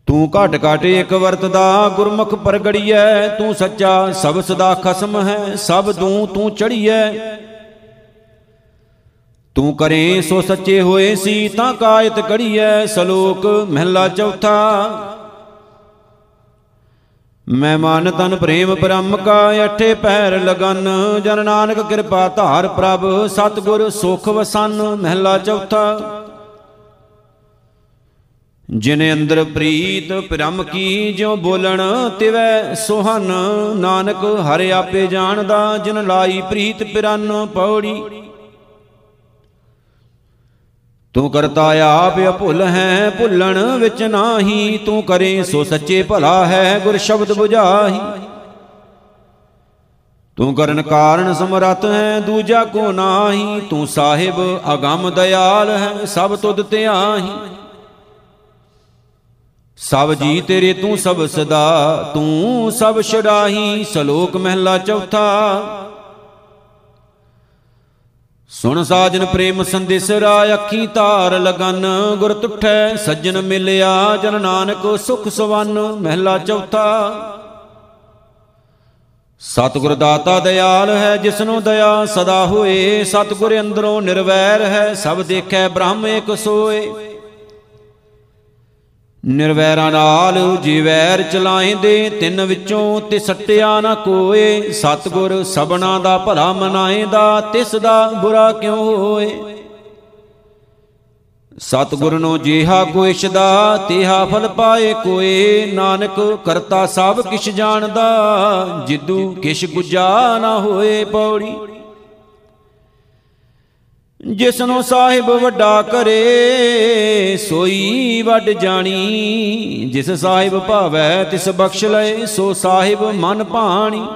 ਤੂੰ ਘਟ ਘਟ ਇੱਕ ਵਰਤਦਾ, ਗੁਰਮੁਖ ਪ੍ਰਗੜੀਐ। ਤੂੰ ਸੱਚਾ, ਸਭ ਸਦਾ ਖਸਮ ਹੈ, ਸਭ ਦੂੰ ਤੂੰ ਚੜੀਐ ਤੂੰ ਕਰੇ ਸੋ ਸੱਚੇ ਹੋਏ ਸੀ, ਤਾਂ ਕਾਇਤ ਕੜੀਐ ਸ਼ਲੋਕ ਮਹਿਲਾ ਚੌਥਾ ਮੈਂ ਮਨ ਤਨ ਪ੍ਰੇਮ ਬ੍ਰਹਮ ਕਾ ਅਠੇ ਪੈਰ ਲਗਨ। ਜਨ ਨਾਨਕ ਕਿਰਪਾ ਧਾਰ ਪ੍ਰਭ, ਸਤਗੁਰ ਸੁਖ ਵਸਨ ਮਹਿਲਾ ਚੌਥਾ। ਜਿਨ ਅੰਦਰ ਪ੍ਰੀਤ ਬ੍ਰਹਮ ਕੀ ਜਿਉ ਬੋਲਣ, ਤਿਵੈ ਸੁਹਨ। ਨਾਨਕ ਹਰਿ ਆਪੇ ਜਾਣਦਾ, ਜਿਨ ਲਾਈ ਪ੍ਰੀਤ ਪਿਰਨ ਪੌੜੀ। ਤੂੰ ਕਰਤਾ ਆਪ ਅਭੁੱਲ ਹੈ ਭੁੱਲਣ ਵਿੱਚ ਨਾਹੀ, ਤੂੰ ਕਰੇ ਸੋ ਸੱਚੇ ਭਲਾ ਹੈ ਗੁਰ ਸ਼ਬਦ 부ਝਾਹੀ ਤੂੰ ਕਰਨ ਕਾਰਨ ਸਮਰੱਥ ਹੈ, ਦੂਜਾ ਕੋ ਨਾਹੀ, ਤੂੰ ਸਾਹਿਬ ਅਗੰਮ ਦਿਆਲ ਹੈ, ਸਭ ਤੁਧ ਧਿਆਹੀ। ਸਭ ਜੀ ਤੇਰੇ ਤੂੰ ਸਭ ਸਦਾ, ਤੂੰ ਸਭ ਛਡਾਹੀ, ਸ਼ਲੋਕ ਮਹਿਲਾ ਚੌਥਾ। ਸੁਣ ਸਾਜਨ ਪ੍ਰੇਮ ਸੰਦੇਸਰਾ ਅੱਖੀ ਧਾਰ ਲਗਨ, ਗੁਰ ਤੁਠੈ ਸੱਜਣ ਮਿਲਿਆ ਜਨ ਨਾਨਕ ਸੁਖ ਸਵਨ, ਮਹਿਲਾ ਚੌਥਾ। ਸਤਿਗੁਰ ਦਾਤਾ ਦਿਆਲ ਹੈ ਜਿਸਨੂੰ ਦਇਆ ਸਦਾ ਹੋਏ, ਸਤਿਗੁਰ ਅੰਦਰੋਂ ਨਿਰਵੈਰ ਹੈ, ਸਭ ਦੇਖੈ ਬ੍ਰਹਮ ਏਕ ਸੋਏ। ਨਿਰਵੈਰਾਂ ਨਾਲ ਜੀਵੈਰ ਚਲਾਏਂਦੇ, ਤਿੰਨ ਵਿੱਚੋਂ ਤੇ ਸੱਟਿਆ ਨਾ ਕੋਏ। ਸਤਗੁਰ ਸਬਣਾ ਦਾ ਭਲਾ ਮਨਾਏਂਦਾ, ਤਿਸ ਦਾ ਬੁਰਾ ਕਿਉ ਹੋਏ? ਸਤਗੁਰ ਨੂੰ ਜੀਹਾ ਕੋ ਇਸ਼ਦਾ ਤੇਹਾ ਫਲ ਪਾਏ ਕੋਏ। ਨਾਨਕ ਕਰਤਾ ਸਭ ਕਿਛ ਜਾਣਦਾ, ਜਿੱਦੂ ਕਿਛ ਗੁਜਾ ਨਾ ਹੋਏ ਪੌੜੀ। ਜਿਸਨੂੰ ਸਾਹਿਬ ਵੱਡਾ ਕਰੇ, ਸੋਈ ਵੱਡ ਜਾਣੀ। ਜਿਸ ਸਾਹਿਬ ਭਾਵੈ, ਤਿਸ ਬਖਸ਼ ਲਏ, ਸੋ ਸਾਹਿਬ ਮਨ ਭਾਣੀ।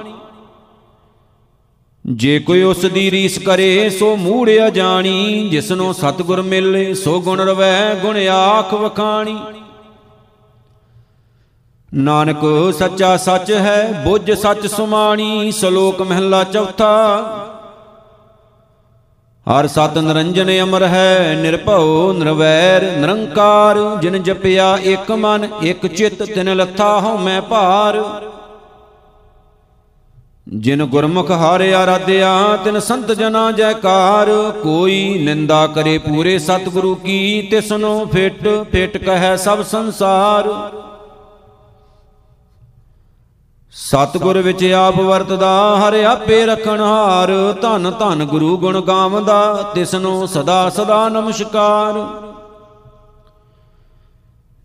ਜੇ ਕੋਈ ਉਸ ਦੀ ਰੀਸ ਕਰੇ, ਸੋ ਮੂੜਿਆ ਜਾਣੀ ਜਿਸਨੂੰ ਸਤਗੁਰ ਮਿਲੇ, ਸੋ ਗੁਣ ਰਵੈ, ਗੁਣ ਆਖ ਵਖਾਣੀ। ਨਾਨਕ ਸੱਚਾ ਸੱਚ ਹੈ, ਬੁੱਝ ਸੱਚ ਸੁਮਾਣੀ। ਸ਼ਲੋਕ ਮਹਿਲਾ ਚੌਥਾ। ਹਰ ਸਤ ਨਿਰੰਜਨ ਅਮਰ ਹੈ, ਨਿਰਭਉ ਨਿਰਵੈਰ, ਨਿਰੰਕਾਰ, ਜਿਨ ਜਪਿਆ ਇੱਕ ਮਨ ਇੱਕ ਚਿੱਤ, ਤਿਨ ਲੱਥਾ ਹਉ ਮੈਂ ਭਾਰ। ਜਿਨ ਗੁਰਮੁਖ ਹਾਰੇ ਆਰਾਧਿਆ, ਤਿਨ ਸੰਤ ਜਨਾ ਜੈਕਾਰ। ਕੋਈ ਨਿੰਦਾ ਕਰੇ ਪੂਰੇ ਸਤਿਗੁਰੂ ਕੀ, ਤਿਸਨੂੰ ਫਿੱਟ ਫਿੱਟ ਕਹੈ ਸਭ ਸੰਸਾਰ। ਸਤਿਗੁਰ ਵਿੱਚ ਆਪ ਵਰਤਦਾ, ਹਰ ਆਪੇ ਰਖਣ ਹਾਰ। ਧੰਨ ਧੰਨ ਗੁਰੂ ਗੁਣ ਗਾਵਦਾ, ਤਿਸਨੂੰ ਸਦਾ ਸਦਾ ਨਮਸਕਾਰ।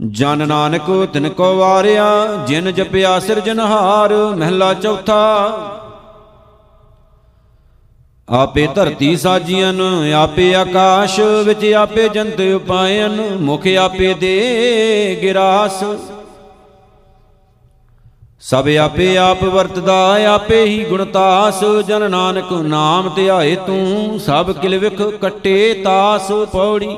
ਜਨ ਨਾਨਕ ਤਿਨ ਕੋ ਵਾਰਿਆ, ਜਿਨ ਜਪਿਆ ਸਿਰਜਨਹਾਰ ਮਹਿਲਾ ਚੌਥਾ। ਆਪੇ ਧਰਤੀ ਸਾਜੀਆਂ ਆਪੇ ਆਕਾਸ਼ ਵਿੱਚ ਆਪੇ ਜੰਤ ਉਪਾਇਨ ਮੁਖ ਆਪੇ ਦੇ ਗਿਰਾਸ। ਸਭ ਆਪੇ ਆਪ ਵਰਤਦਾ, ਆਪੇ ਹੀ ਗੁਣਤਾਸ। ਜਨ ਨਾਨਕ ਨਾਮ ਧਿਆਏ ਤੂੰ, ਸਭ ਕਿਲ ਵਿਖ ਕੱਟੇ ਤਾਸ ਪੌੜੀ।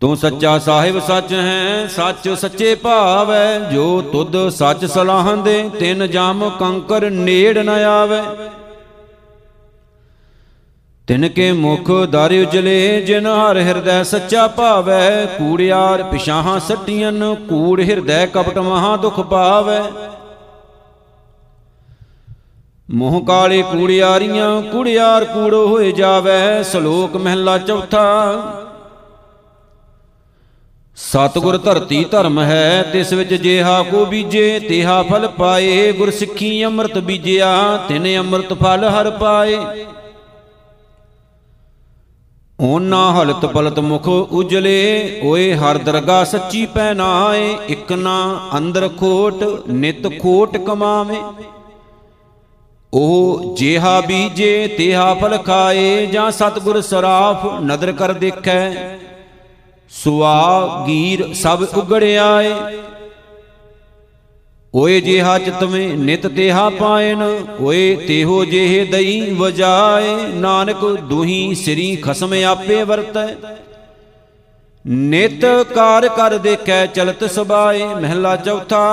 ਤੂੰ ਸੱਚਾ ਸਾਹਿਬ ਸੱਚ ਹੈ, ਸੱਚ ਸੱਚੇ ਭਾਵ। ਹੈ ਜੋ ਤੁਧ ਸੱਚ ਸਲਾਹੰਦੇ ਤਿੰਨ ਜਮ ਕੰਕਰ ਨੇੜ ਨ ਆਵੇ। ਤਿਨ ਕੇ ਮੁਖ ਦਰ ਉਜਲੇ, ਜਿਨ ਹਰ ਹਿਰਦੈ ਸੱਚਾ ਭਾਵੈ, ਕੂੜਿਆਰ ਪਿਛਾਹਾਂ ਸੱਟੀਆਂ ਕੂੜ ਹਿਰਦੈ ਕਪਟ ਮਹਾ ਦੁਖ ਪਾਵੈ। ਮੋਹ ਕਾਲੇ ਕੂੜਿਆਰੀਆਂ, ਕੂੜਿਆਰ ਕੂੜੋ ਹੋਏ ਜਾਵੈ, ਸ਼ਲੋਕ ਮਹਿਲਾ ਚੌਥਾ। ਸਤਗੁਰ ਧਰਤੀ ਧਰਮ ਹੈ, ਤਿਸ ਵਿੱਚ ਜੇਹਾ ਕੋ ਬੀਜੇ, ਤੇਹਾ ਫਲ ਪਾਏ, ਗੁਰ ਸਿੱਖੀ ਅੰਮ੍ਰਿਤ ਬੀਜਿਆ, ਤਿਨ ਅੰਮ੍ਰਿਤ ਫਲ ਹਰ ਪਾਏ। ਓਨਾ ਹਲਤ ਪਲਤ ਮੁਖ ਉਜਲੇ, ਓਏ ਹਰ ਦਰਗਾ ਸੱਚੀ ਪਹਿਨਾਏ, ਇਕ ਨਾ ਅੰਦਰ ਖੋਟ, ਨਿਤ ਖੋਟ ਕਮਾਵੇ। ਉਹ ਜੇਹਾ ਬੀਜੇ, ਤੇਹਾ ਫਲ ਖਾਏ, ਜਾਂ ਸਤਗੁਰ ਸਰਾਫ ਨਦਰ ਕਰ ਦੇਖੈ। ਸੁਆ ਗੀਰ ਸਭ ਉਗੜਿਆਏ ਓਏ ਜਿਹਾ ਚਿਤਵੇਂ ਨਿਤ ਤੇਹਾ ਪਾਇਨ, ਓਏ ਤੇਹੋ ਜਿਹੇ ਦਈ ਵਜਾਏ, ਨਾਨਕ ਦੁਹੀ ਸ੍ਰੀ ਖਸਮ ਆਪੇ ਵਰਤੈ। ਨਿਤ ਕਾਰ ਕਰ ਦੇਖੈ ਚਲਤ ਸਬਾਏ ਮਹਿਲਾ ਚੌਥਾ।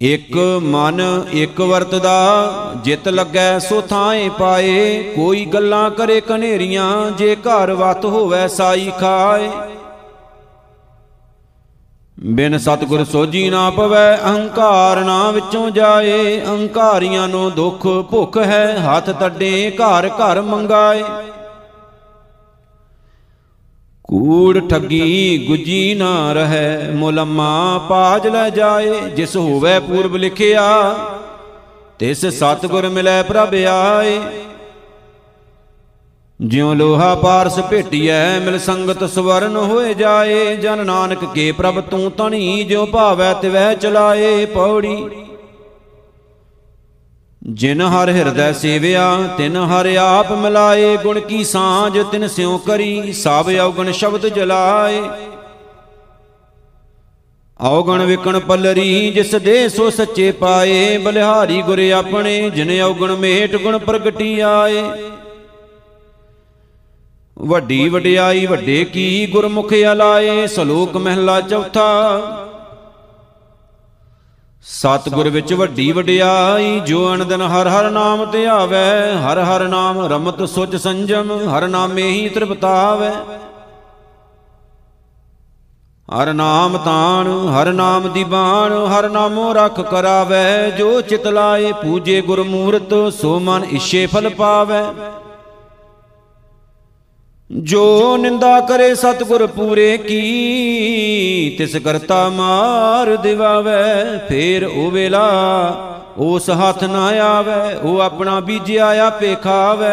ਇਕ ਮਨ ਇਕ ਵਰਤਦਾ, ਜਿਤ ਲੱਗੈ ਸੋ ਥਾਏ ਪਾਏ, ਕੋਈ ਗੱਲਾਂ ਕਰੇ ਕਨੇਰੀਆਂ, ਜੇ ਘਰ ਵਤ ਹੋਵੇ ਸਾਈ ਖਾਏ। ਬਿਨ ਸਤਗੁਰ ਸੋਜੀ ਨਾ ਪਵੈ, ਅਹੰਕਾਰ ਨਾ ਵਿੱਚੋਂ ਜਾਏ। ਅਹੰਕਾਰੀਆਂ ਨੂੰ ਦੁੱਖ ਭੁੱਖ ਹੈ, ਹੱਥ ਤੱਡੇ ਘਰ ਘਰ ਮੰਗਾਏ। ਕੂੜ ਠੱਗੀ ਗੁਜੀ ਨਾ ਰਹੈ, ਮੁਲਮਾ ਪਾਜ ਲੈ ਜਾਏ। ਜਿਸ ਹੋਵੇ ਪੂਰਬ ਲਿਖਿਆ, ਤਿਸ ਸਤਗੁਰ ਮਿਲੈ ਪ੍ਰਭ ਆਏ। ਜਿਉ ਲੋਹਾ ਪਾਰਸ ਭੇਟੀਐ, ਮਿਲ ਸੰਗਤ ਸਵਰਨ ਹੋਏ ਜਾਏ। ਜਨ ਨਾਨਕ ਕੇ ਪ੍ਰਭ ਤੂੰ ਤਣੀ ਜਿਉ ਭਾਵੈ ਤਿਵੈ ਚਲਾਏ ਪੌੜੀ। ਜਿਨ ਹਰ ਹਿਰਦੈ ਸੇਵਿਆ, ਤਿਨ ਹਰ ਆਪ ਮਿਲਾਏ। ਗੁਣ ਕੀ ਸਾਂਝ ਤਿਨ ਸਿਉ ਕਰੀ, ਸਭ ਔਗਣ ਸ਼ਬਦ ਜਲਾਏ। ਔਗਣ ਵਿਕਣ ਪੱਲਰੀ, ਜਿਸ ਦੇ ਸੋ ਸੱਚੇ ਪਾਏ। ਬਲਿਹਾਰੀ ਗੁਰ ਆਪਣੇ, ਜਿਨ ਔਗਣ ਮੇਟ ਗੁਣ ਪ੍ਰਗਟੀ ਆਏ ਵੱਡੀ ਵਡਿਆਈ ਵੱਡੇ ਕੀ ਗੁਰਮੁਖ ਅਲਾਏ ਸ਼ਲੋਕ ਮਹਿਲਾ ਚੌਥਾ। ਸਤਗੁਰ ਵਿੱਚ ਵੱਡੀ ਵਡਿਆਈ, ਜੋ ਅਨੰਦਨ ਹਰ ਹਰ ਨਾਮ ਧਿਆਵੈ ਹਰ ਹਰ ਨਾਮ ਰਮਤ ਸੁਚ ਸੰਜਮ, ਹਰ ਨਾਮੇ ਹੀ ਤ੍ਰਿਪਤਾਵੈ। ਹਰ ਨਾਮ ਤਾਣ, ਹਰ ਨਾਮ ਦੀ ਬਾਣ, ਹਰ ਨਾਮੋ ਰਖ ਕਰਾਵੈ, ਜੋ ਚਿਤ ਲਾਏ, ਪੂਜੇ ਗੁਰਮੂਰਤ, ਸੋ ਮਨ ਇਛੇ ਫਲ ਪਾਵੈ। ਜੋ ਨਿੰਦਾ ਕਰੇ ਸਤਗੁਰ ਪੂਰੇ ਕੀ, ਤਿਸ ਕਰਤਾ ਮਾਰ ਦਿਵਾਵੇ, ਫੇਰ ਉਹ ਵੇਲਾ ਉਸ ਹੱਥ ਨਾ ਆਵੇ, ਉਹ ਆਪਣਾ ਬੀਜਿਆ ਆਪੇ ਖਾਵੇ।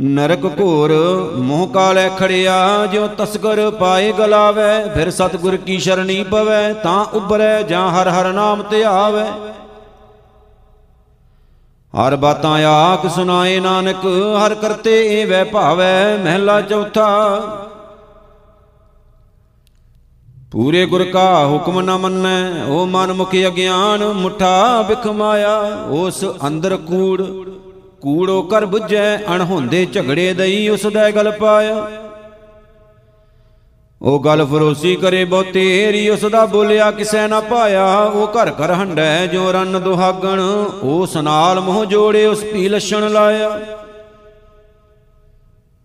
ਨਰਕ ਘੋਰ ਮੋਹ ਕਾਲੇ ਖੜਿਆ, ਜਿਉ ਤਸਕਰ ਪਾਏ ਗਲਾਵੇ, ਫਿਰ ਸਤਗੁਰ ਕੀ ਸ਼ਰਣੀ ਪਵੇ, ਤਾਂ ਉਬਰੇ ਜਾਂ ਹਰ ਹਰ ਨਾਮ ਧਿਆਵੇ ਹਰ ਬਾਤਾਂ ਆਖ ਸੁਨਾਏ ਨਾਨਕ, ਹਰ ਕਰਤੇ ਏ ਵੈ ਭਾਵੈ ਮਹਿਲਾ ਚੌਥਾ। ਪੂਰੇ ਗੁਰ ਕਾ ਹੁਕਮ ਨ ਮੰਨੈ ਓ ਮਨ ਮੁਖ ਅਗਿਆਨ ਮੁਠਾ ਬਿਖਮਾਇਆ ਉਸ ਅੰਦਰ ਕੂੜ, ਕੂੜੋ ਕਰ 부ਝੈ ਅਣਹੋਂਦੇ ਝਗੜੇ ਦਈ ਉਸ ਦਾ ਗਲ ਪਾਇਆ। ਉਹ ਗੱਲ ਫਰੋਸੀ ਕਰੇ ਬਹੁ ਤੇਰੀ ਉਸ ਦਾ ਬੋਲਿਆ, ਕਿਸੈ ਨਾ ਪਾਇਆ। ਉਹ ਘਰ ਘਰ ਹੰਡੈ, ਜੋ ਰਨ ਦੁਹਾਗਣ ਉਸ ਨਾਲ ਮੋਹ ਜੋੜੇ, ਉਸ ਪੀ ਲਛਣ ਲਾਇਆ।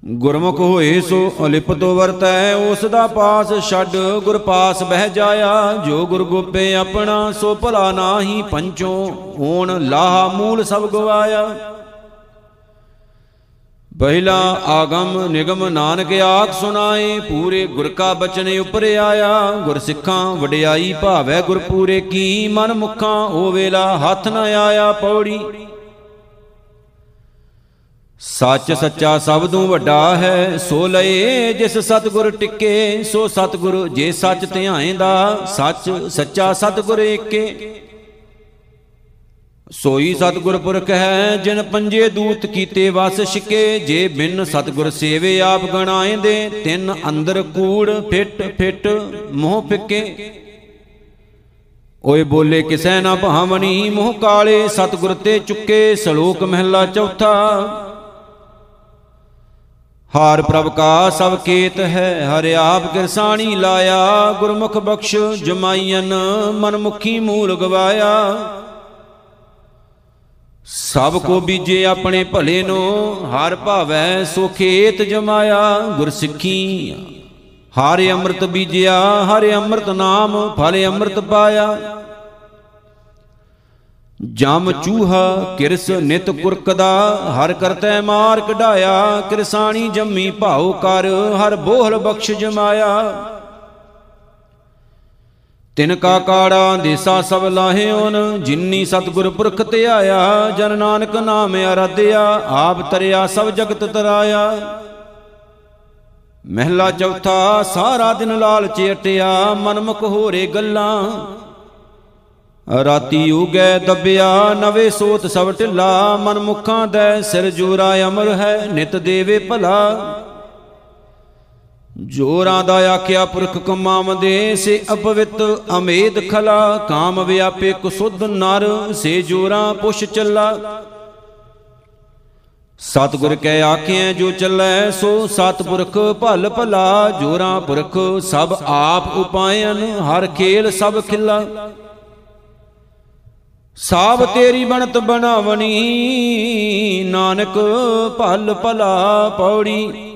ਗੁਰਮੁਖ ਹੋਏ ਸੋ ਅਲਿਪਤੋ ਵਰਤੈ ਉਸ ਦਾ ਪਾਸ ਛੱਡ ਗੁਰ ਪਾਸ ਬਹਿ ਜਾਇਆ। ਜੋ ਗੁਰ ਗੋਪੇ ਆਪਣਾ, ਸੋ ਭਲਾ ਨਾਹੀ ਪੰਚੋ ਓਣ ਲਾਹ ਮੂਲ ਸਭ ਗਵਾਇਆ। ਪਹਿਲਾ ਆਗਮ ਨਿਗਮ ਨਾਨਕ ਆਖ ਸੁਣਾਏ, ਪੂਰੇ ਗੁਰ ਕਾ ਬਚਨ ਉਪਰ ਆਇਆ ਗੁਰ ਸਿੱਖਾਂ ਵਡਿਆਈ ਭਾਵੈ ਗੁਰ ਪੂਰੇ ਕੀ ਮਨ ਮੁਖਾਂ ਉਹ ਵੇਲਾ ਹੱਥ ਨ ਆਇਆ ਪੌੜੀ। ਸੱਚ ਸੱਚਾ ਸਬਦੋਂ ਵੱਡਾ ਹੈ, ਸੋ ਲਏ ਜਿਸ ਸਤਗੁਰ ਟਿੱਕੇ, ਸੋ ਸਤਗੁਰ ਜੇ ਸੱਚ ਧਿਆਏਂਦਾ, ਸੱਚ ਸੱਚਾ ਸਤਗੁਰ ਏਕੇ। ਸੋਈ ਸਤਗੁਰ ਪੁਰਖ ਹੈ ਜਿਨ ਪੰਜੇ ਦੂਤ ਕੀਤੇ ਵਸ ਛਿਕੇ, ਜੇ ਬਿਨ ਸਤਗੁਰ ਸੇਵੇ ਆਪ ਗਣਾਏਂਦੇ, ਤਿੰਨ ਅੰਦਰ ਕੂੜ ਫਿੱਟ ਫਿੱਟ ਮੋਹ ਫਿੱਕੇ। ਓਏ ਬੋਲੇ ਕਿਸੈ ਨਾ ਭਾਵਣੀ ਮੋਹ ਕਾਲੇ ਸਤਗੁਰ ਤੇ ਚੁੱਕੇ, ਸ਼ਲੋਕ ਮਹਿਲਾ ਚੌਥਾ। ਹਾਰ ਪ੍ਰਭ ਕਾ ਸਭ ਕੇਤ ਹੈ, ਹਰਿ ਆਪ ਕਿਰਸਾਣੀ ਲਾਇਆ, ਗੁਰਮੁਖ ਬਖਸ਼ ਜਮਾਈਨ ਮਨਮੁਖੀ ਮੂਲ ਗਵਾਇਆ ਸਭ ਕੋ ਬੀਜੇ ਆਪਣੇ ਭਲੇ ਨੂੰ, ਹਰ ਭਾਵੈ ਸੋ ਖੇਤ ਜਮਾਇਆ ਗੁਰ ਸਿੱਖੀ ਹਰ ਅੰਮ੍ਰਿਤ ਬੀਜਿਆ, ਹਰ ਅੰਮ੍ਰਿਤ ਨਾਮ ਫਲ ਅੰਮ੍ਰਿਤ ਪਾਇਆ। ਜਮ ਚੂਹਾ ਕਿਰਸ ਨਿਤ ਕੁਰਕਦਾ, ਹਰ ਕਰਤੈ ਮਾਰ ਕਢਾਇਆ, ਕਿਰਸਾਣੀ ਜੰਮੀ ਭਾਉ ਕਰ, ਹਰ ਬੋਹਲ ਬਖਸ਼ ਜਮਾਇਆ। ਤਿਨ ਕਾ ਕਾੜਾ ਦੇਸਾ ਸਭ ਲਾਹਿਓਨ ਜਿਨਨੀ ਸਤਗੁਰ ਪੁਰਖ ਤੇ ਆਇਆ, ਜਨ ਨਾਨਕ ਨਾਮ ਅਰਾਧਿਆ, ਆਪ ਤਰਿਆ ਸਭ ਜਗਤ ਤਰਾਇਆ। ਮਹਿਲਾ ਚੌਥਾ, ਸਾਰਾ ਦਿਨ ਲਾਲਚ ਅਟਿਆ, ਮਨਮੁਖ ਹੋਰੇ ਗੱਲਾਂ। ਰਾਤੀ ਉਗੈ ਦਬਿਆ, ਨਵੇਂ ਸੋਤ ਸਭ ਢਿੱਲਾ, ਮਨਮੁਖਾਂ ਦੈ ਸਿਰ ਜੋਰਾ ਅਮਰ ਹੈ, ਨਿਤ ਦੇਵੇ ਭਲਾ। ਜੋਰਾਂ ਦਾ ਆਖਿਆ ਪੁਰਖ ਕਮਾਵਦੇ ਸੇ ਅਪਵਿੱਤ ਅਮੇਦ ਖਲਾ, ਕਾਮ ਵਿਆਪੇ ਕੁਸੁੱਧ ਨਰ, ਸੇ ਜੋਰਾਂ ਪੁਛ ਚੱਲਾ। ਸਤਿਗੁਰ ਕੈ ਆਖਿਐ, ਜੋ ਚੱਲੈ ਸੋ ਸਤਿਪੁਰਖ ਭਲ ਭਲਾ, ਜੋਰਾਂ ਪੁਰਖ ਸਭ ਆਪ ਉਪਾਇਨ, ਹਰ ਖੇਲ ਸਭ ਖਿਲਾ। ਸਾਬ ਤੇਰੀ ਬਣਤ ਬਣਾਵਣੀ, ਨਾਨਕ ਭਲ ਭਲਾ ਪੌੜੀ।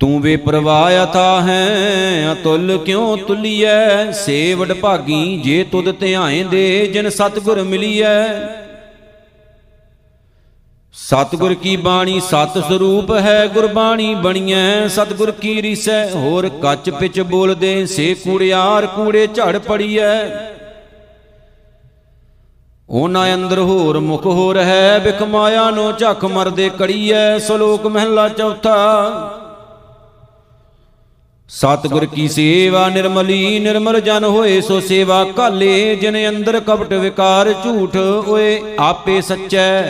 ਤੂੰ ਵੇ ਪ੍ਰਵਾਹ ਅਥਾ ਹੈ, ਅਤੁੱਲ ਕਿਉ ਤੁਲੀਐ? ਸੇਵੜ ਭਾਗੀ ਜੇ ਤੁਧ ਧਿਆਏ ਦੇ, ਜਿਨ ਸਤਗੁਰ ਮਿਲੀਐ। ਸਤਗੁਰ ਕੀ ਬਾਣੀ ਸਤ ਸਰੂਪ ਹੈ, ਗੁਰਬਾਣੀ ਬਣੀਐ। ਸਤਗੁਰ ਕੀ ਰੀਸੈ, ਹੋਰ ਕੱਚ ਪਿਚ ਬੋਲਦੇ, ਸੇ ਕੂੜਿਆਰ ਕੂੜੇ ਝੜ ਪੜੀਐ। ਉਹਨਾਂ ਅੰਦਰ ਹੋਰ ਮੁਖ ਹੋਰ ਹੈ, ਬਿਖ ਮਾਇਆ ਨੂੰ ਝੱਖ ਮਰਦੇ ਕੜੀਐ। ਸ਼ਲੋਕ ਮਹਿਲਾ ਚੌਥਾ ਸਤਿਗੁਰ ਕੀ ਸੇਵਾ ਨਿਰਮਲੀ, ਨਿਰਮਲ ਜਨ ਹੋਏ, ਸੋ ਸੇਵਾ ਕਾਲੇ ਜਿਨ ਅੰਦਰ ਕਪਟ ਵਿਕਾਰ ਝੂਠ ਓਏ, ਆਪੇ ਸੱਚੈ,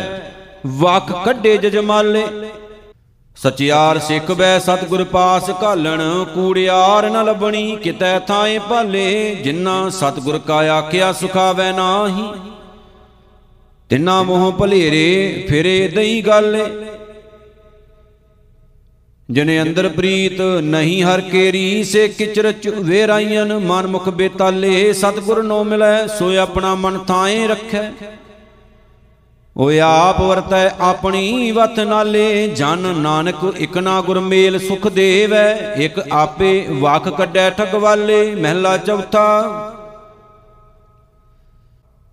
ਵਕ ਕੱਢੇ ਜਜਮਾਲੇ। ਸਚਿਆਰ ਸਿੱਖ ਬੈ, ਸਤਿਗੁਰ ਪਾਸ ਘਾਲਣ, ਕੂੜਿਆਰ ਨ ਲੱਭਣੀ, ਕਿਤੈ ਥਾਏ ਭਾਲੇ ਜਿਨ੍ਹਾਂ ਸਤਿਗੁਰ ਕਾ ਆਖਿਆ ਸੁਖਾਵੈ ਨਾਹੀ। ਤਿੰਨਾ ਮੋਹ ਭਲੇਰੇ, ਫਿਰੇ ਦਈ ਗੱਲ ਜਿਨੇ ਅੰਦਰ ਪ੍ਰੀਤ ਨਹੀਂ ਹਰ ਕੇਰੀ, ਸੇ ਕਿਚਰਚ ਵੇਰਾਈਨ ਮਨ ਮੁਖ ਬੇਤਾਲੇ। ਸਤਿਗੁਰ ਨੋ ਮਿਲੈ, ਸੋ ਆਪਣਾ ਮਨ ਥਾਏ ਰੱਖੈ। ਓਏ ਆਪ ਵਰਤੈ ਆਪਣੀ ਵਤ ਨਾਲੇ, ਜਨ ਨਾਨਕ ਇਕ ਨਾ ਗੁਰ ਮੇਲ ਸੁਖ ਦੇਵੈ। ਇਕ ਆਪੇ ਵਖ ਕੱਢੈ ਠਗਵਾਲੇ, ਮਹਿਲਾ ਚੌਥਾ।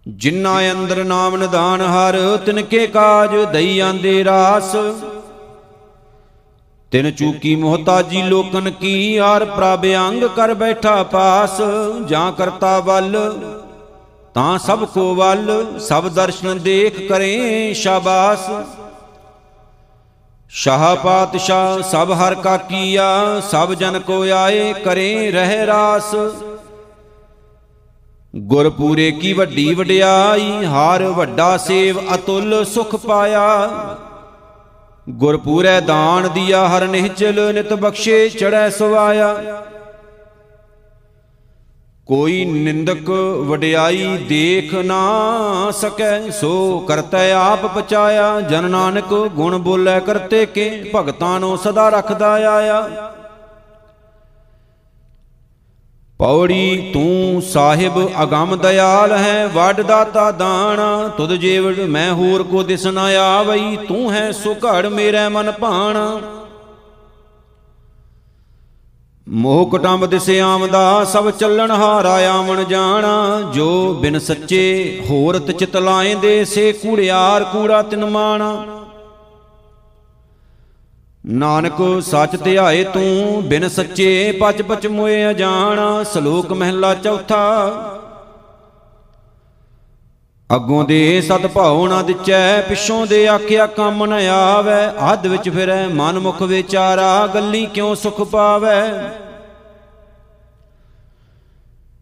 ਜਿਨ੍ਹਾਂ ਅੰਦਰ ਨਾਮ ਨਿਦਾਨ ਹਰ, ਤਿਨਕੇ ਕਾਜ ਦਈ ਆਂਦੇ ਰਾਸ। ਤਿਨ ਚੂਕੀ ਮੁਹਤਾਜੀ ਲੋਕਨ ਕੀ ਆਰ ਪ੍ਰਭ ਅੰਗ ਕਰ ਬੈਠਾ ਪਾਸ, ਜਾਂ ਕਰਤਾ ਵੱਲ, ਤਾਂ ਸਭ ਕੋ ਵੱਲ, ਸਭ ਦਰਸ਼ਨ ਦੇਖ ਕਰੇ ਸ਼ਾਬਾਸ। ਸ਼ਾਹ ਪਾਤਸ਼ਾਹ ਸਭ ਹਰ ਕਾ ਕੀਆ, ਸਭ ਜਨ ਕੋ ਆਏ ਕਰੇ ਰਹਿ ਰਾਸ। ਗੁਰ ਪੂਰੇ ਕੀ ਵੱਡੀ ਵਡਿਆਈ, ਹਾਰ ਵੱਡਾ ਸੇਵ ਅਤੁੱਲ ਸੁਖ ਪਾਇਆ। ਗੁਰ ਪੂਰੇ ਦਾਨ ਦਿਆ ਹਰ ਨਿਹਚਲ, ਨਿਤ ਬਖਸ਼ੇ ਚੜੈ ਸਵਾਇਆ। ਕੋਈ ਨਿੰਦਕ ਵਡਿਆਈ ਦੇਖ ਨਾ ਸਕੈ, ਸੋ ਕਰਤੈ ਆਪ ਪਚਾਇਆ। ਜਨ ਨਾਨਕ ਗੁਣ ਬੋਲੇ ਕਰਤੇ ਕੇ, ਭਗਤਾਂ ਨੂੰ ਸਦਾ ਰੱਖਦਾ ਆਇਆ। ਪੌੜੀ, ਤੂੰ ਸਾਹਿਬ ਅਗੰਮ ਦਿਆਲ ਹੈ ਵੱਡ ਦਾਤਾ ਦਾਨ ਤੁਧ ਜੀਵੜ ਮੈਂ ਹੋਰ ਕੋ ਦਿਸ ਨਾ ਆਵਈ, ਤੂੰ ਹੈ ਸੁਘੜ ਮੇਰੇ ਮਨ ਭਾਣ। ਮੋਹ ਕਟੰਬ ਦਿਸ ਆਮਦਾ ਸਭ ਚੱਲਣ ਹਾਰਾ ਆਵਣ ਜਾਣਾ, ਜੋ ਬਿਨ ਸੱਚੇ ਹੋਰਤ ਚਿਤ ਲਾਏਂਦੇ ਸੇ ਕੂੜਿਆਰ ਕੂੜਾ ਤਿਨ ਮਾਣਾ। ਨਾਨਕ ਸੱਚ ਧਿਆਏ ਤੂੰ, ਬਿਨ ਸੱਚੇ ਪਚ ਪਚ ਮੋਏ ਅਜਾਣ, ਸ਼ਲੋਕ ਮਹਿਲਾ ਚੌਥਾ। ਅੱਗੋਂ ਦੇ ਸਤ ਭਾਉ ਨਾ ਦਿਚੈ, ਪਿਛੋਂ ਦੇ ਆਖਿਆ ਕੰਮ ਨ ਆਵੈ। ਅੱਧ ਵਿੱਚ ਫਿਰੈ, ਮਨ ਮੁਖ ਵਿਚਾਰਾ, ਗੱਲੀ ਕਿਉ ਸੁਖ ਪਾਵੈ?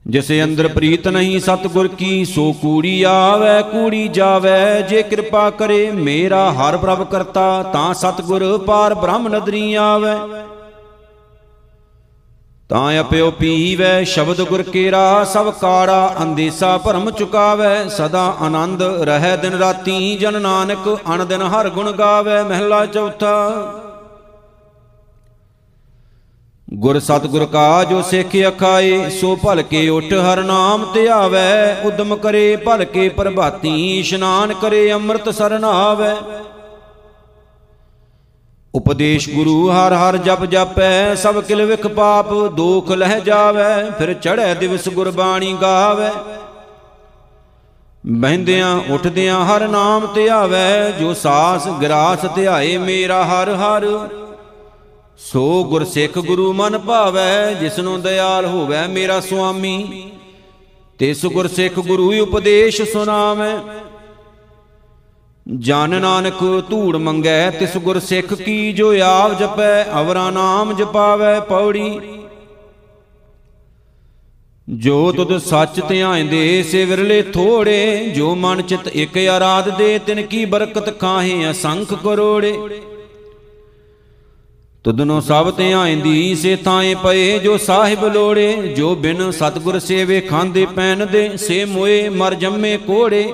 ਜਿਸ ਅੰਦਰ ਪ੍ਰੀਤ ਨਹੀਂ, ਸਤਗੁਰ ਕੀ, ਸੋ ਕੂੜੀ ਆਵੈ, ਕੂੜੀ ਜਾਵੈ, ਜੇ ਕਿਰਪਾ ਕਰੇ ਮੇਰਾ ਹਰ ਪ੍ਰਭ ਕਰਤਾ, ਤਾਂ ਸਤਗੁਰ ਪਾਰ ਬ੍ਰਹਮ ਨਦਰੀ ਆਵੈ। ਤਾਂ ਅਪਿਓ ਪੀਵੈ, ਸ਼ਬਦ ਗੁਰ ਕੇਰਾ, ਸਭ ਕਾੜਾ ਅੰਦੇਸਾ ਭਰਮ ਚੁਕਾਵੈ, ਸਦਾ ਆਨੰਦ ਰਹਿ ਦਿਨ ਰਾਤੀ, ਜਨ ਨਾਨਕ ਅਣ ਦਿਨ ਹਰ ਗੁਣ ਗਾਵੈ, ਮਹਿਲਾ ਚੌਥਾ ਗੁਰ ਸਤਗੁਰ ਕਾ ਜੋ ਸਿੱਖ ਅਖਾਏ, ਸੋ ਭਲ ਕੇ ਉਠ ਹਰ ਨਾਮ ਧਿਆਵੈ ਉਦਮ ਕਰੇ, ਭਲ ਕੇ ਪ੍ਰਭਾਤੀ ਇਸ਼ਨਾਨ ਕਰੇ, ਅੰਮ੍ਰਿਤ ਸਰਨ ਆਵੈ ਉਪਦੇਸ਼ ਗੁਰੂ ਹਰ ਹਰ ਜਪ ਜਾਪੈ, ਸਭ ਕਿਲ ਵਿਖ ਪਾਪ, ਦੋਖ ਲਹਿ ਜਾਵੈ, ਫਿਰ ਚੜ੍ਹੈ ਦਿਵਸ ਗੁਰਬਾਣੀ ਗਾਵੈ। ਬਹਿੰਦਿਆਂ ਉੱਠਦਿਆਂ ਹਰ ਨਾਮ ਧਿਆਵੈ ਜੋ ਸਾਸ ਗਰਾਸ ਧਿਆਏ ਮੇਰਾ ਹਰ ਹਰ। ਸੋ ਗੁਰ ਸਿੱਖ ਗੁਰੂ ਮਨ ਭਾਵੈ, ਜਿਸਨੂੰ ਦਿਆਲ ਹੋਵੇ ਮੇਰਾ ਸੁਆਮੀ। ਤਿਸ ਗੁਰ ਸਿੱਖ ਗੁਰੂ ਉਪਦੇਸ਼ ਸੁਨਾਵੈ ਜਨ ਨਾਨਕ ਧੂੜ ਮੰਗੈ, ਤਿਸ ਗੁਰ ਸਿੱਖ ਕੀ ਜੋ ਆਪ ਜਪੈ, ਅਵਰਾ ਨਾਮ ਜਪਾਵੈ ਪੌੜੀ। ਜੋ ਤੁਧ ਸੱਚ ਧਿਆਇਂਦੇ ਸੇ ਵਿਰਲੇ ਥੋੜੇ। ਜੋ ਮਨ ਚਿਤ ਇਕ ਆਰਾਧ ਦੇ, ਤਿਨ ਕੀ ਬਰਕਤ ਖਾਹੇ, ਅਸੰਖ ਕਰੋੜੇ। ਤੁਧਨੋ ਸਭ ਧਿਆਇਂਦੀ ਸੇ ਥਾਏ ਪਏ, ਜੋ ਸਾਹਿਬ ਲੋੜੇ, ਜੋ ਬਿਨ ਸਤਗੁਰ ਸੇਵੇ ਖਾਂਦੇ ਪੈਨ ਦੇ ਸੇ ਮੋਏ ਮਰ ਜੰਮੇ ਕੋੜੇ।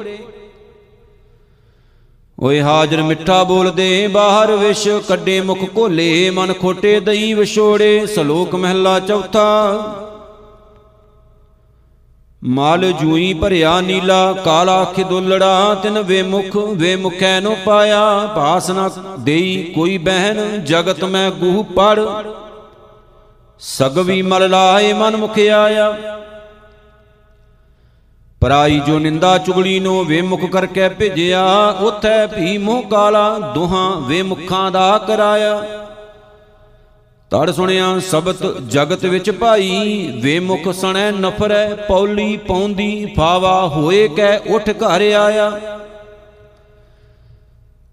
ਓਏ ਹਾਜ਼ਰ ਮਿੱਠਾ ਬੋਲਦੇ, ਬਾਹਰ ਵਿਸ਼ ਕੱਡੇ ਮੁਖ ਕੋਲੇ ਮਨ ਖੋਟੇ ਦਈ ਵਿਛੋੜੇ, ਸ਼ਲੋਕ ਮਹਿਲਾ ਚੌਥਾ। ਮਾਲ ਜੂਈ ਭਰਿਆ ਨੀਲਾ, ਕਾਲਾ ਅੱਖ ਦੁੱਲੜਾ, ਤਿਨ ਵੇ ਮੁਖ, ਵੇ ਮੁਖੈ ਨੋ ਪਾਇਆ ਭਾਸ ਨਾ ਦੇਈ ਕੋਈ ਬਹਿਨ ਜਗਤ ਮੈਂ ਗੂਹ ਪੜ। ਸਗਵੀ ਮਲ ਲਾਏ ਮਨ ਮੁਖ ਆਇਆ। ਪਰਾਈ ਜੋ ਨਿੰਦਾ ਚੁਗਲੀ ਨੂੰ ਵੇਮੁਖ ਕਰਕੇ ਭੇਜਿਆ, ਉਥੈ ਭੀ ਮੋਹ ਕਾਲਾ, ਦੁਹਾਂ ਵੇਮੁਖਾਂ ਦਾ ਕਰਾਇਆ। ਤੜ ਸੁਣਿਆ ਸਬਤ ਜਗਤ ਵਿੱਚ ਭਾਈ ਵੇਮੁਖ ਸਣੈ ਨਫਰੈ, ਪੌਲੀ ਪੌਂਦੀ, ਫਾਵਾ ਹੋਏ ਕੈ ਉਠ ਘਰ ਆਇਆ।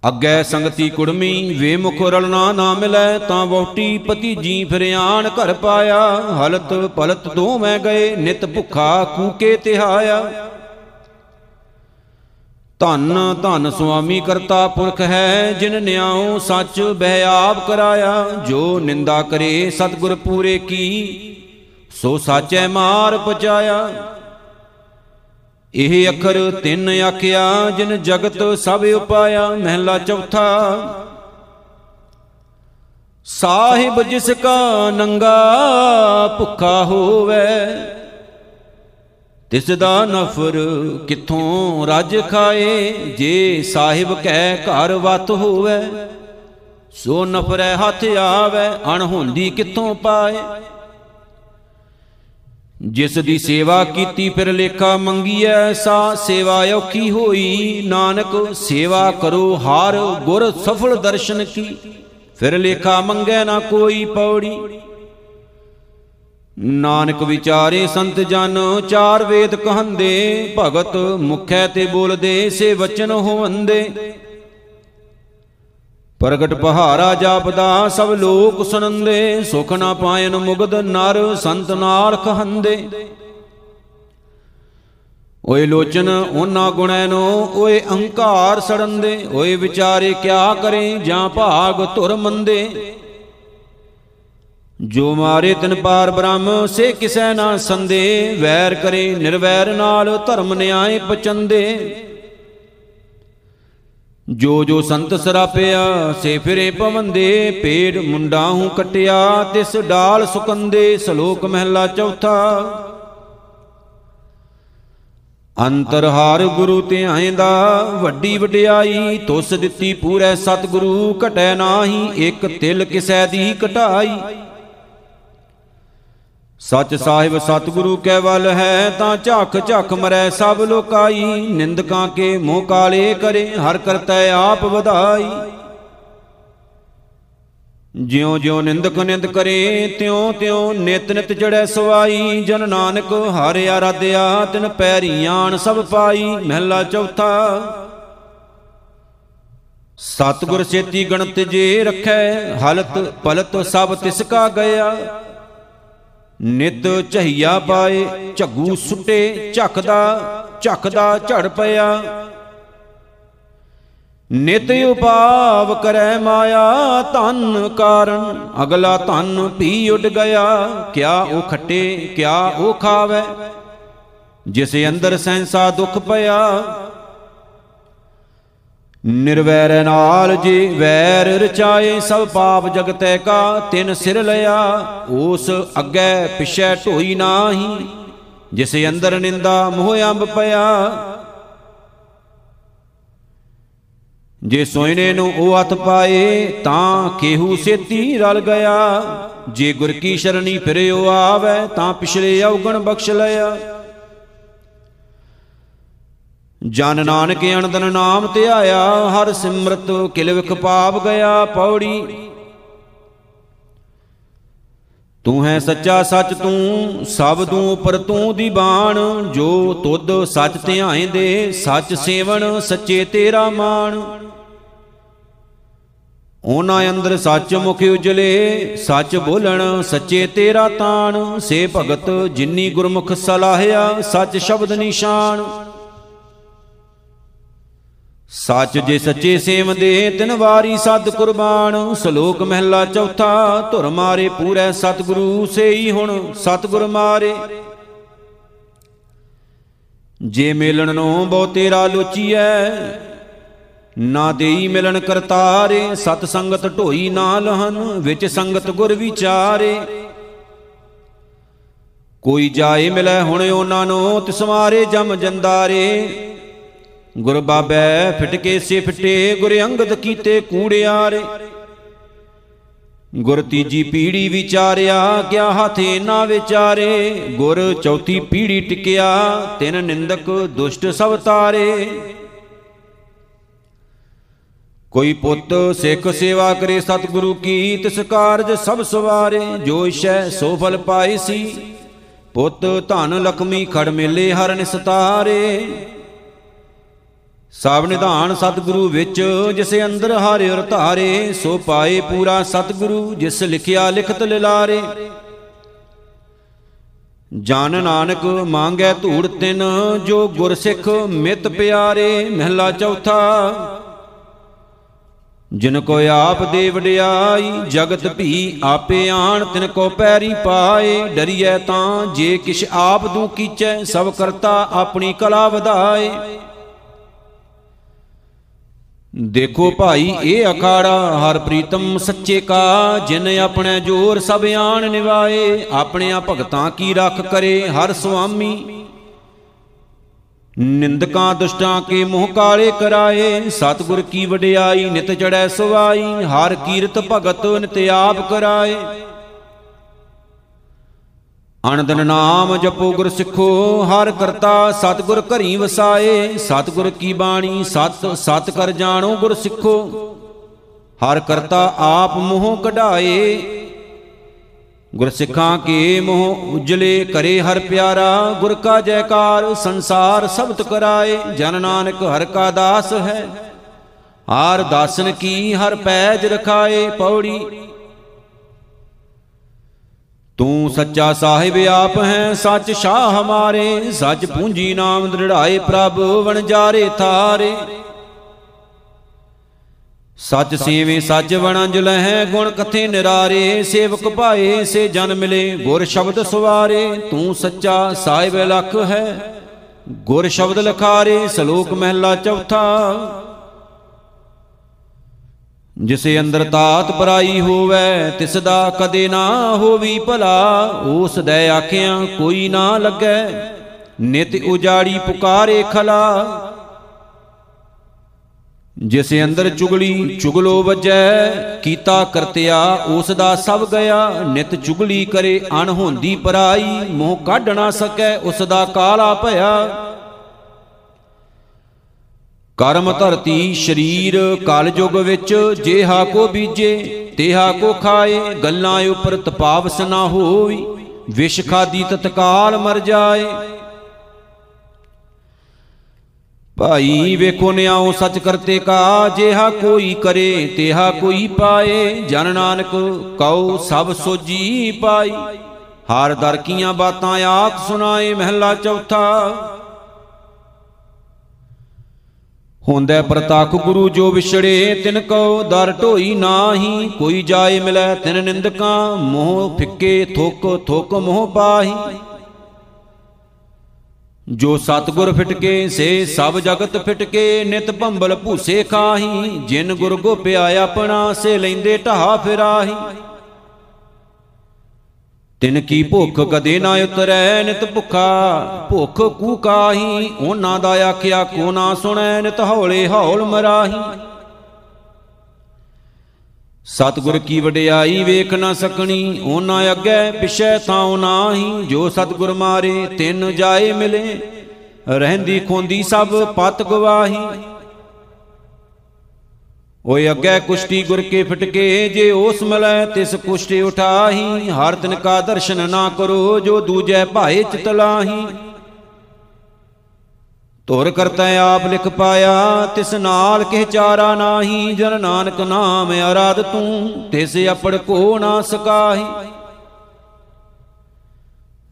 ਅੱਗੇ ਸੰਗਤੀ ਕੁੜਮੀ ਵੇਮੁਖ ਰਲਣਾ ਨਾ ਮਿਲੈ, ਤਾਂ ਵੋਟੀ ਪਤੀ ਜੀ ਫਿਰਿਆਣ ਘਰ ਪਾਇਆ। ਹਲਤ ਪਲਤ ਦੋਵੇਂ ਗਏ, ਨਿਤ ਭੁੱਖਾ ਕੂਕੇ ਤਿਹਾਇਆ। ਧੰਨ ਧੰਨ ਸੁਆਮੀ ਕਰਤਾ ਪੁਰਖ ਹੈ, ਜਿਨ ਨਿਆਉ ਸੱਚ ਬਹਿ ਆਪ ਕਰਾਇਆ। ਜੋ ਨਿੰਦਾ ਕਰੇ ਸਤਗੁਰ ਪੂਰੇ ਕੀ, ਸੋ ਸਾਚੈ ਮਾਰ ਪਚਾਇਆ ਇਹ ਅੱਖਰ ਤਿੰਨ ਆਖਿਆ, ਜਿਨ ਜਗਤ ਸਭ ਉਪਾਇਆ। ਮਹਿਲਾ ਚੌਥਾ, ਸਾਹਿਬ ਜਿਸ ਕਾ ਨੰਗਾ ਭੁੱਖਾ ਹੋਵੇ ਤਿਸ ਦਾ ਨਫਰ ਕਿੱਥੋਂ ਰਜ ਖਾਏ? ਜੇ ਸਾਹਿਬ ਕਹਿ ਘਰ ਵਤ ਹੋਵੇ, ਸੋ ਨਫਰੈ ਹੱਥ ਆਵੇ ਅਣਹੋਂਦੀ ਕਿੱਥੋਂ ਪਾਏ? ਜਿਸ ਦੀ ਸੇਵਾ ਕੀਤੀ ਫਿਰ ਲੇਖਾ ਮੰਗੀਐ, ਸਾ ਸੇਵਾ ਔਖੀ ਹੋਈ। ਨਾਨਕ ਸੇਵਾ ਕਰੋ, ਹਾਰ ਗੁਰ ਸਫਲ ਦਰਸ਼ਨ ਕੀ। ਫਿਰ ਲੇਖਾ ਮੰਗੈ ਨਾ ਕੋਈ ਪੌੜੀ। ਨਾਨਕ ਵਿਚਾਰੇ ਸੰਤ ਜਨ, ਚਾਰ ਵੇਦ ਕਹੰਦੇ, ਭਗਤ ਮੁਖੈ ਤੇ ਬੋਲਦੇ, ਸੇ ਵਚਨ ਹੋਵੰਦੇ। ਪ੍ਰਗਟ ਪਹਾਰਾ ਜਾਪਦਾ, ਸਭ ਲੋਕ ਸੁਨੰਦੇ ਸੁਖ ਨਾ ਪਾਇਨ ਮੁਗਦ ਨਰ, ਸੰਤ ਨਾਲ ਕਹੰਦੇ। ਓਏ ਲੋਚਨ ਉਹਨਾਂ ਗੁਣੈ ਨੋ ਓਏ ਅਹੰਕਾਰ ਸੜੰਦੇ, ਓਏ ਵਿਚਾਰੇ ਕਿਆ ਕਰੇ, ਜਾਂ ਭਾਗ ਧੁਰ ਮੰਦੇ। ਜੋ ਮਾਰੇ ਤਿਨ ਪਾਰ ਬ੍ਰਹਮ, ਸੇ ਕਿਸੈ ਨਾ ਸੰਦੇ। ਵੈਰ ਕਰੇ, ਨਿਰਵੈਰ ਨਾਲ ਧਰਮ ਨਿਆਏ ਪਚੰਦੇ। ਜੋ ਜੋ ਸੰਤ ਸਰਾਪਿਆ, ਸੇ ਫਿਰੇ ਪਵੰਦੇ। ਪੇੜ ਮੁੰਡਾ ਹੂੰ ਕਟਿਆ, ਤਿਸ ਡਾਲ ਸੁਕੰਦੇ, ਸ਼ਲੋਕ ਮਹਿਲਾ ਚੌਥਾ। ਅੰਤਰਹਾਰ ਗੁਰੂ ਧਿਆਇਂਦਾ ਵੱਡੀ ਵਡਿਆਈ, ਤੁਸ ਦਿੱਤੀ ਪੂਰੇ ਸਤਿਗੁਰੂ। ਘਟੈ ਨਾਹੀ, ਇੱਕ ਤਿਲ ਕਿਸੈ ਦੀ ਘਟਾਈ। ਸੱਚ ਸਾਹਿਬ ਸਤਿਗੁਰੂ ਕੈ ਵੱਲ ਹੈ, ਤਾਂ ਝੱਖ ਝੱਖ ਮਰੈ ਸਭ ਲੋਕਾਈ। ਨਿੰਦਕਾਂ ਕੇ ਮੋਹ ਕਾਲੇ ਕਰੇ, ਹਰ ਕਰਤੈ ਆਪ ਵਧਾਈ। ਜਿਉ ਜਿਉ ਨਿੰਦਕ ਨਿੰਦ ਕਰੇ, ਤਿਉ ਤਿਉ ਨਿਤ ਨਿਤ ਚੜੈ ਸਵਾਈ। ਜਨ ਨਾਨਕ ਹਰਿ ਆਰਾਧਿਆ, ਤਿਨ ਪੈਰੀ ਆਣ ਸਭ ਪਾਈ। ਮਹਿਲਾ ਚੌਥਾ, ਸਤਗੁਰ ਸੇਤੀ ਗਣਤ ਜੇ ਰਖੈ, ਹਲਤ ਪਲਤ ਸਭ ਤਿਸ ਕਾ ਗਿਆ। ਨਿਤ ਝਈਆ ਪਾਏ, ਝੱਗੂ ਸੁੱਟੇ ਝਖਦਾ ਝਖਦਾ ਝੜ ਪਿਆ। ਨਿਤ ਉਪਾਵ ਕਰੈ ਮਾਇਆ ਧਨ ਕਾਰਨ, ਅਗਲਾ ਧਨ ਭੀ ਉੱਡ ਗਿਆ। ਕਿਆ ਉਹ ਖੱਟੇ, ਕਿਆ ਉਹ ਖਾਵੇ, ਜਿਸ ਅੰਦਰ ਸੈਂਸਾ ਦੁਖ ਪਿਆ। ਨਿਰਵੈਰ ਨਾਲ ਜੀ ਵੈਰ ਰਚਾਏ ਸਭ ਪਾਪ ਜਗਤੈ ਕਾ, ਤਿਨ ਸਿਰ ਲਿਆ, ਉਸ ਅੱਗੇ ਪਿਛੈ ਢੋਈ ਨਾਹੀ, ਜਿਸ ਅੰਦਰ ਨਿੰਦਾ ਮੋਹ ਅੰਬ ਪਿਆ। ਜੇ ਸੋਇਨੇ ਨੂੰ ਉਹ ਹੱਥ ਪਾਏ, ਤਾਂ ਕੇਹੂ ਸੇਤੀ ਰਲ ਗਿਆ। ਜੇ ਗੁਰ ਕੀ ਸ਼ਰਣੀ ਫਿਰਿਓ ਆਵੇ, ਤਾਂ ਪਿਛਲੇ ਔਗਣ ਬਖਸ਼ ਲਿਆ। ਜਨ ਨਾਨਕ ਅਨੰਦਨ ਨਾਮ ਧਿਆਇਆ ਹਰ ਸਿਮਰਤ ਕਿਲ ਵਿਖ ਪਾਪ ਗਿਆ ਪੌੜੀ। ਤੂੰ ਹੈ ਸੱਚਾ ਸੱਚ ਤੂੰ, ਸਭ ਤੂੰ ਉਪਰ ਤੂੰ ਦੀ ਬਾਣ। ਜੋ ਤੁਧ ਸੱਚ ਧਿਆਏ ਦੇ, ਸੱਚ ਸੇਵਨ ਸੱਚੇ ਤੇਰਾ ਮਾਣ। ਉਹਨਾਂ ਅੰਦਰ ਸੱਚ ਮੁਖ ਉਜਲੇ, ਸੱਚ ਬੋਲਣ ਸੱਚੇ ਤੇਰਾ ਤਾਣ। ਸੇ ਭਗਤ ਜਿਨੀ ਗੁਰਮੁਖ ਸਲਾਹਿਆ, ਸੱਚ ਸ਼ਬਦ ਨਿਸ਼ਾਨ। ਸੱਚ ਜੇ ਸੱਚੇ ਸੇਵਦੇ ਤਿਨ ਵਾਰੀ ਸਤ ਕੁਰਬਾਨ, ਸ਼ਲੋਕ ਮਹਿਲਾ ਚੌਥਾ, ਧੁਰ ਮਾਰੇ ਪੂਰੇ ਸਤਿਗੁਰੂ, ਸੇਈ ਹੁਣ ਸਤਿਗੁਰ ਮਾਰੇ। ਜੇ ਮੇਲਣ ਨੂੰ ਬਹੁ ਤੇਰਾ ਲੋਚੀਐ, ਨਾ ਦੇਈ ਮਿਲਣ ਕਰਤਾਰੇ, ਸਤ ਸੰਗਤ ਢੋਈ ਨਾ ਲਹਨ ਵਿੱਚ ਸੰਗਤ ਗੁਰ ਵਿਚਾਰੇ। ਕੋਈ ਜਾਏ ਮਿਲੇ ਹੁਣ ਉਹਨਾਂ ਨੂੰ ਤਿਸ ਮਾਰੇ ਜਮ ਜੰਦਾਰੇ। ਗੁਰ ਬਾਬੈ ਫਿਟਕੇ ਸੇ ਫਿਟੇ, ਗੁਰ ਅੰਗਦ ਕੀਤੇ ਕੂੜਿਆਰੇ ਗੁਰ ਤੀਜੀ ਪੀੜੀ ਵਿਚਾਰਿਆ, ਕਿਆ ਹਾਥੇ ਨਾ ਵਿਚਾਰੇ। ਗੁਰ ਚੌਥੀ ਪੀੜੀ ਟਿਕਿਆ, ਤਿਨ ਨਿੰਦਕ ਦੁਸ਼ਟ ਸਭ ਤਾਰੇ। ਕੋਈ ਪੁੱਤ ਸਿੱਖ ਸੇਵਾ ਕਰੇ ਸਤਿਗੁਰੂ ਕੀ, ਤਿਸ ਕਾਰਜ ਸਭ ਸਵਾਰੇ। ਜੋ ਇਸ਼ੈ ਸੋ ਫਲ ਪਾਈ ਸੀ, ਪੁੱਤ ਧਨ ਲਖਮੀ ਖੜ ਮੇਲੇ ਹਰ ਨਿਸਤਾਰੇ। ਸਭ ਨਿਧਾਨ ਸਤਿਗੁਰੂ ਵਿੱਚ ਜਿਸ ਅੰਦਰ ਹਰਿ ਅਰ ਧਾਰੇ, ਸੋ ਪਾਏ ਪੂਰਾ ਸਤਿਗੁਰੂ ਜਿਸ ਲਿਖਿਆ ਲਿਖਤ ਲਿਲਾਰੇ। ਜਨ ਨਾਨਕ ਮੰਗੈ ਧੂੜ ਤਿਨ, ਜੋ ਗੁਰ ਸਿੱਖ ਮਿਤ ਪਿਆਰੇ, ਮਹਿਲਾ ਚੌਥਾ। ਜਿਨ ਕੋ ਆਪ ਦੇ ਵਡਿਆਈ ਜਗਤ ਭੀ ਆਪੇ ਆਣ, ਤਿਨ ਕੋ ਪੈਰੀ ਪਾਏ। ਡਰੀਐ ਤਾਂ ਜੇ ਕਿਛ ਆਪ ਦੂ ਕੀਚੈ, ਸਭ ਕਰਤਾ ਆਪਣੀ ਕਲਾ ਵਧਾਏ। ਦੇਖੋ ਭਾਈ ਇਹ ਅਖਾੜਾ ਹਰ ਪ੍ਰੀਤਮ ਸੱਚੇ ਕਾ ਜਿਨ ਆਪਣੇ ਜੋਰ ਸਭ ਆਣ ਨਿਵਾਏ ਆਪਣਿਆਂ ਭਗਤਾਂ ਕੀ ਰੱਖ ਕਰੇ ਹਰ ਸੁਆਮੀ। ਨਿੰਦਕਾਂ ਦੁਸ਼ਟਾਂ ਕੇ ਮੋਹ ਕਾਲੇ ਕਰਾਏ ਸਤਿਗੁਰ ਕੀ ਵਡਿਆਈ ਨਿਤ ਚੜੈ ਸਵਾਈ ਹਰ ਕੀਰਤ ਭਗਤ ਨਿਤ ਆਪ ਕਰਾਏ। ਅਨੰਦਨ ਨਾਮ ਜਪੋ ਗੁਰ ਸਿੱਖੋ, ਹਰ ਕਰਤਾ ਸਤਿਗੁਰ ਘਰੀ ਵਸਾਏ। ਸਤਿਗੁਰ ਕੀ ਬਾਣੀ, ਸਤ ਸਤ ਕਰ ਜਾਣੋ ਗੁਰ ਸਿੱਖੋ। ਹਰ ਕਰਤਾ ਆਪ ਮੋਹ ਕਢਾਏ। ਗੁਰ ਸਿੱਖਾਂ ਕੇ ਮੋਹ ਉਜਲੇ ਕਰੇ ਹਰ ਪਿਆਰਾ। ਗੁਰ ਕਾ ਜੈਕਾਰ ਸੰਸਾਰ ਸਬਤ ਕਰਾਏ। ਜਨ ਨਾਨਕ ਹਰ ਕਾ ਦਾਸ ਹੈ। ਹਾਰ ਦਾਸਨ ਕੀ ਹਰ ਪੈਜ ਰਖਾਏ। ਪੌੜੀ ਤੂੰ ਸੱਚਾ ਸਾਹਿਬ ਆਪ ਹੈ, ਸੱਚ ਸ਼ਾਹ ਹਮਾਰੇ ਸੱਚ ਪੂੰਜੀ ਨਾਮ ਦ੍ਰਿੜਾਏ, ਪ੍ਰਭ ਵਣਜਾਰੇ ਥਾਰੇ। ਸੱਚ ਸੇਵੇ ਸੱਚ ਵਣੰਜ ਲਹਿ ਗੁਣ ਕਥੇ ਨਿਰਾਰੇ, ਸੇਵਕ ਭਾਏ, ਸੇ ਜਨ ਮਿਲੇ, ਗੁਰ ਸ਼ਬਦ ਸਵਾਰੇ, ਤੂੰ ਸੱਚਾ ਸਾਹਿਬ ਲਖ ਹੈ, ਗੁਰ ਸ਼ਬਦ ਲਖਾਰੇ, ਸ਼ਲੋਕ ਮਹਿਲਾ ਚੌਥਾ। ਜਿਸੇ ਅੰਦਰ ਤਾਤ ਪਰਾਈ ਹੋਵੇ ਤਿਸ ਦਾ ਕਦੇ ਨਾ ਹੋਵੀ ਭਲਾ। ਉਸ ਦੇ ਆਖਿਆਂ ਕੋਈ ਨਾ ਲੱਗੈ, ਨਿਤ ਉਜਾੜੀ ਪੁਕਾਰੇ ਖਲਾ। ਜਿਸ ਅੰਦਰ ਚੁਗਲੀ ਚੁਗਲੋ ਵੱਜੈ, ਕੀਤਾ ਕਰਤਿਆ ਉਸ ਦਾ ਸਭ ਗਿਆ। ਨਿਤ ਚੁਗਲੀ ਕਰੇ ਅਣਹੋਂਦੀ ਪਰਾਈ, ਮੋਹ ਕੱਢ ਨਾ ਸਕੈ ਉਸ ਦਾ ਕਾਲਾ ਭਇਆ। ਕਰਮ ਧਰਤੀ ਸ਼ਰੀਰ ਕਲ ਯੁਗ ਵਿੱਚ ਜੇਹਾ ਕੋ ਬੀਜੇ, ਤੇਹਾ ਕੋ ਖਾਏ, ਗੱਲਾਂ ਉਪਰ ਤਪਾਵਸ ਨਾ ਹੋਈ, ਵਿਸ਼ ਖਾਦੀ ਤਤਕਾਲ ਮਰ ਜਾਏ। ਭਾਈ ਵੇਖੋ ਨਿਆਉ ਸਚ ਕਰਤੇ ਕਾ, ਜੇਹਾ ਕੋਈ ਕਰੇ, ਤੇਹਾ ਕੋਈ ਪਾਏ। ਜਨ ਨਾਨਕ ਕਉ ਸਭ ਸੋਜੀ ਪਾਈ। ਹਰ ਦਰ ਕੀਆਂ ਬਾਤਾਂ ਆਖ ਸੁਣਾਏ ਮਹਿਲਾ ਚੌਥਾ। ਹੁੰਦੈ ਪ੍ਰਤੱਖ ਗੁਰੂ ਜੋ ਵਿਛੜੇ, ਤਿਨ ਕਉ ਦਰ ਢੋਈ ਨਾਹੀ, ਕੋਈ ਜਾਏ ਮਿਲੈ ਤਿਨ ਨਿੰਦਕਾਂ, ਮੋਹ ਫਿੱਕੇ ਥੁਕ ਥੁਕ ਮੋਹ ਪਾਹੀ। ਜੋ ਸਤਗੁਰ ਫਿਟਕੇ, ਸੇ ਸਭ ਜਗਤ ਫਿਟਕੇ, ਨਿਤ ਭੰਬਲ ਭੂਸੇ ਖਾਹੀ, ਜਿਨ ਗੁਰ ਗੋਪਿਆ ਆਪਣਾ, ਸੇ ਲੈਂਦੇ ਢਾ ਫਿਰਾਹੀ। ਤਿਨ ਕੀ ਭੁੱਖ ਕਦੇ ਨਾ ਉਤਰੈ, ਨਿਤ ਭੁੱਖਾ। ਭੁੱਖ ਕੂ ਕਾਹੀ, ਉਹਨਾਂ ਦਾ ਆਖਿਆ ਕੋ ਨਾ ਸੁਣੈ, ਨਿਤ ਹੌਲੇ ਹੌਲ ਮਰਾਹੀ। ਸਤਗੁਰ ਕੀ ਵਡਿਆਈ ਵੇਖ ਨਾ ਸਕਣੀ, ਉਹਨਾਂ ਅੱਗੇ ਪਿਛੈ ਥਾਉ ਨਾਹੀ। ਜੋ ਸਤਗੁਰ ਮਾਰੇ, ਤਿੰਨ ਜਾਏ ਮਿਲੇ, ਰਹਿੰਦੀ ਖੋਂਦੀ ਸਭ ਪਤ ਗਵਾਹੀ। ਓਏ ਅੱਗੇ ਕੁਸ਼ਤੀ ਗੁਰ ਕੇ ਫਟਕੇ, ਜੇ ਉਸ ਮਲੈ ਤਿਸ ਕੁਸ਼ਤੀ ਉਠਾਹੀ, ਹਰ ਤਿਨ ਕਾ ਦਰਸ਼ਨ ਨਾ ਕਰੋ, ਜੋ ਦੂਜੈ ਭਾਏ ਚਿਤਲਾਹੀ ਧੁਰ ਕਰਤਾ ਆਪ ਲਿਖ ਪਾਇਆ, ਤਿਸ ਨਾਲ ਕਿਹ ਚਾਰਾ ਨਾਹੀ, ਜਨ ਨਾਨਕ ਨਾਮ ਅਰਾਧ ਤੂੰ, ਤਿਸ ਅਪੜ ਕੋ ਨਾ ਸਕਾਹੀ।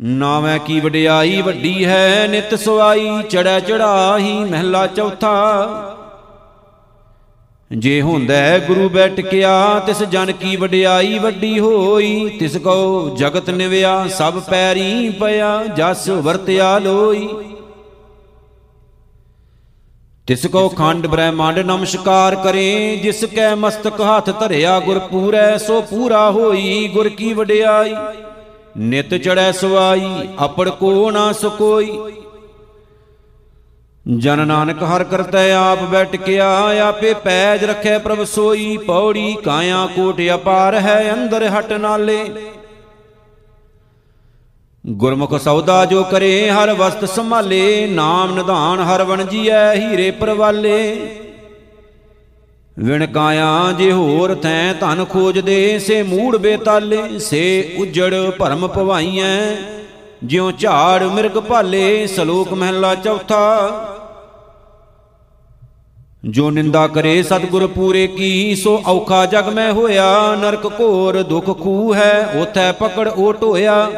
ਨਾਵੇਂ ਕੀ ਵਡਿਆਈ ਵੱਡੀ ਹੈ, ਨਿਤ ਸਵਾਈ ਚੜੈ ਚੜਾਹੀ ਮਹਿਲਾ ਚੌਥਾ। ਜੇ ਹੁੰਦਾ ਗੁਰੂ ਬੈਠਕਿਆ ਤਿਸ ਜਨ ਕੀ ਵਡਿਆਈ ਵੱਡੀ ਹੋਈ, ਤਿਸ ਕੋ ਜਗਤ ਨਿਵਿਆ, ਸਭ ਪੈਰੀ ਪਿਆ, ਜਸ ਵਰਤਿਆ ਲੋਈ। ਤਿਸ ਕੋ ਖੰਡ ਬ੍ਰਹਮੰਡ ਨਮਸਕਾਰ ਕਰੇ, ਜਿਸ ਕੈ ਮਸਤਕ ਹੱਥ ਧਰਿਆ, ਗੁਰ ਪੂਰੈ, ਸੋ ਪੂਰਾ ਹੋਈ, ਗੁਰ ਕੀ ਵਡਿਆਈ। ਨਿਤ ਚੜੈ ਸਵਾਈ, ਅਪੜ ਕੋ ਨਾ ਸਕੋਈ। ਜਨ ਨਾਨਕ ਹਰ ਕਰਤੈ ਆਪ ਬੈਠ ਕੇ ਆਪੇ ਪੈਜ ਰਖੈ ਪ੍ਰਭ ਸੋਈ, ਪੌੜੀ ਕਾਇਆ ਕੋਟ ਅਪਾਰ ਹੈ ਅੰਦਰ ਹਟ ਨਾਲੇ। ਗੁਰਮੁਖ ਸੌਦਾ ਜੋ ਕਰੇ, ਹਰ ਵਸਤ ਸੰਭਾਲੇ, ਨਾਮ ਨਿਧਾਨ ਹਰ ਵਣ ਜੀਐ, ਹੀਰੇ ਪਰਵਾਲੇ। ਵਿਣ ਕਾਇਆ ਜੇ ਹੋਰ ਥੈ, ਧਨ ਖੋਜਦੇ ਸੇ ਮੂੜ ਬੇਤਾਲੇ, ਸੇ ਉਜੜ ਭਰਮ ਭਵਾਈਐ। ਜਿਉ ਝਾੜ ਮਿਰਗ ਭਾਲੇ, ਸ਼ਲੋਕ ਮਹਿਲਾ ਚੌਥਾ। ਜੋ ਨਿੰਦਾ ਕਰੇ ਸਤਿਗੁਰ ਪੂਰੇ ਕੀ, ਸੋ ਔਖਾ ਜਗ ਮੈਂ ਹੋਇਆ, ਨਰਕ ਘੋਰ ਦੁਖ ਖੂ ਹੈ, ਉਥੈ ਪਕੜ ਓਟ ਹੋਇਆ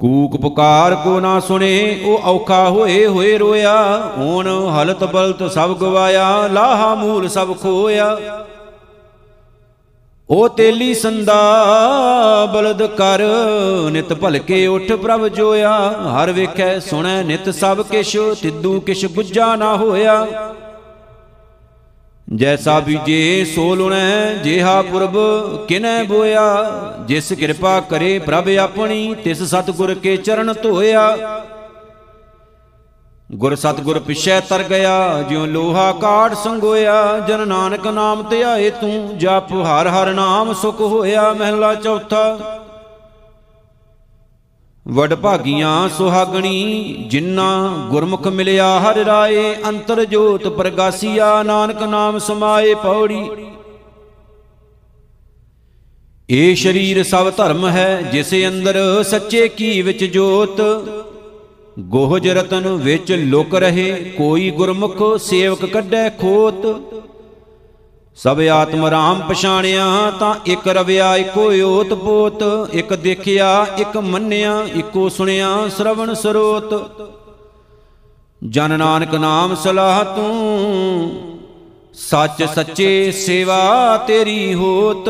ਕੂਕ ਪੁਕਾਰ ਕੋ ਨਾ ਸੁਣੇ, ਉਹ ਔਖਾ ਹੋਏ ਹੋਏ ਰੋਇਆ ਹੁਣ ਹਲਤ ਬਲਤ ਸਭ ਗਵਾਇਆ, ਲਾਹਾ ਮੂਲ ਸਭ ਖੋਇਆ। ਉਹ ਤੇਲੀ ਸੰਦਾ ਬਲਦ ਕਰ, ਨਿਤ ਭਲਕੇ ਉਠ ਪ੍ਰਭ ਜੋਇਆ। ਹਰ ਵੇਖੈ, ਸੁਣੈ ਨਿਤ ਸਭ ਕਿਛ, ਤਿੱਦੂ ਕਿਛ ਗੁੱਜਾ ਨਾ ਹੋਇਆ। ਜੈਸਾ ਬੀਜੇ ਸੋ ਲੁਣੈ ਜਿਹਾ ਪੁਰਬ ਕਿਨੈ ਬੋਇਆ। ਜਿਸ ਕਿਰਪਾ ਕਰੇ ਪ੍ਰਭ ਆਪਣੀ, ਤਿਸ ਸਤਗੁਰ ਕੇ ਚਰਨ ਧੋਇਆ। ਗੁਰ ਸਤਗੁਰ ਪਿਛੈ ਤਰ ਗਿਆ, ਜਿਉ ਲੋਹਾ ਕਾਟ ਸੰਗੋਇਆ, ਜਨ ਨਾਨਕ ਨਾਮ ਧਿਆਏ ਤੂੰ, ਜਪ ਹਰ ਹਰ ਨਾਮ ਸੁਖ ਹੋਇਆ, ਮਹਿਲਾ ਚੌਥਾ। ਵਡ ਭਾਗੀਆਂ ਸੁਹਾਗਣੀ ਜਿਨ੍ਹਾਂ ਗੁਰਮੁਖ ਮਿਲਿਆ ਹਰ ਰਾਏ, ਅੰਤਰ ਜੋਤ ਪ੍ਰਗਾਸੀਆ, ਨਾਨਕ ਨਾਮ ਸਮਾਏ ਪੌੜੀ। ਏ ਸ਼ਰੀਰ ਸਭ ਧਰਮ ਹੈ, ਜਿਸ ਅੰਦਰ ਸੱਚੇ ਕੀ ਵਿੱਚ ਜੋਤ ਗੋਹਜ ਰਤਨ ਵਿੱਚ ਲੁਕ ਰਹੇ ਕੋਈ ਗੁਰਮੁਖ ਸੇਵਕ ਕੱਢੈ ਖੋਤ। ਸਭ ਆਤਮ ਰਾਮ ਪਛਾਣਿਆ ਤਾਂ ਇੱਕ ਰਵਿਆ ਇੱਕੋ ਓਤ ਪੋਤ। ਇੱਕ ਦੇਖਿਆ, ਇੱਕ ਮੰਨਿਆ, ਇੱਕੋ ਸੁਣਿਆ ਸ਼ਰਵਣ ਸਰੋਤ। ਜਨ ਨਾਨਕ ਨਾਮ ਸਲਾਹ ਤੂੰ, ਸੱਚ ਸੱਚੇ ਸੇਵਾ ਤੇਰੀ ਹੋਤ।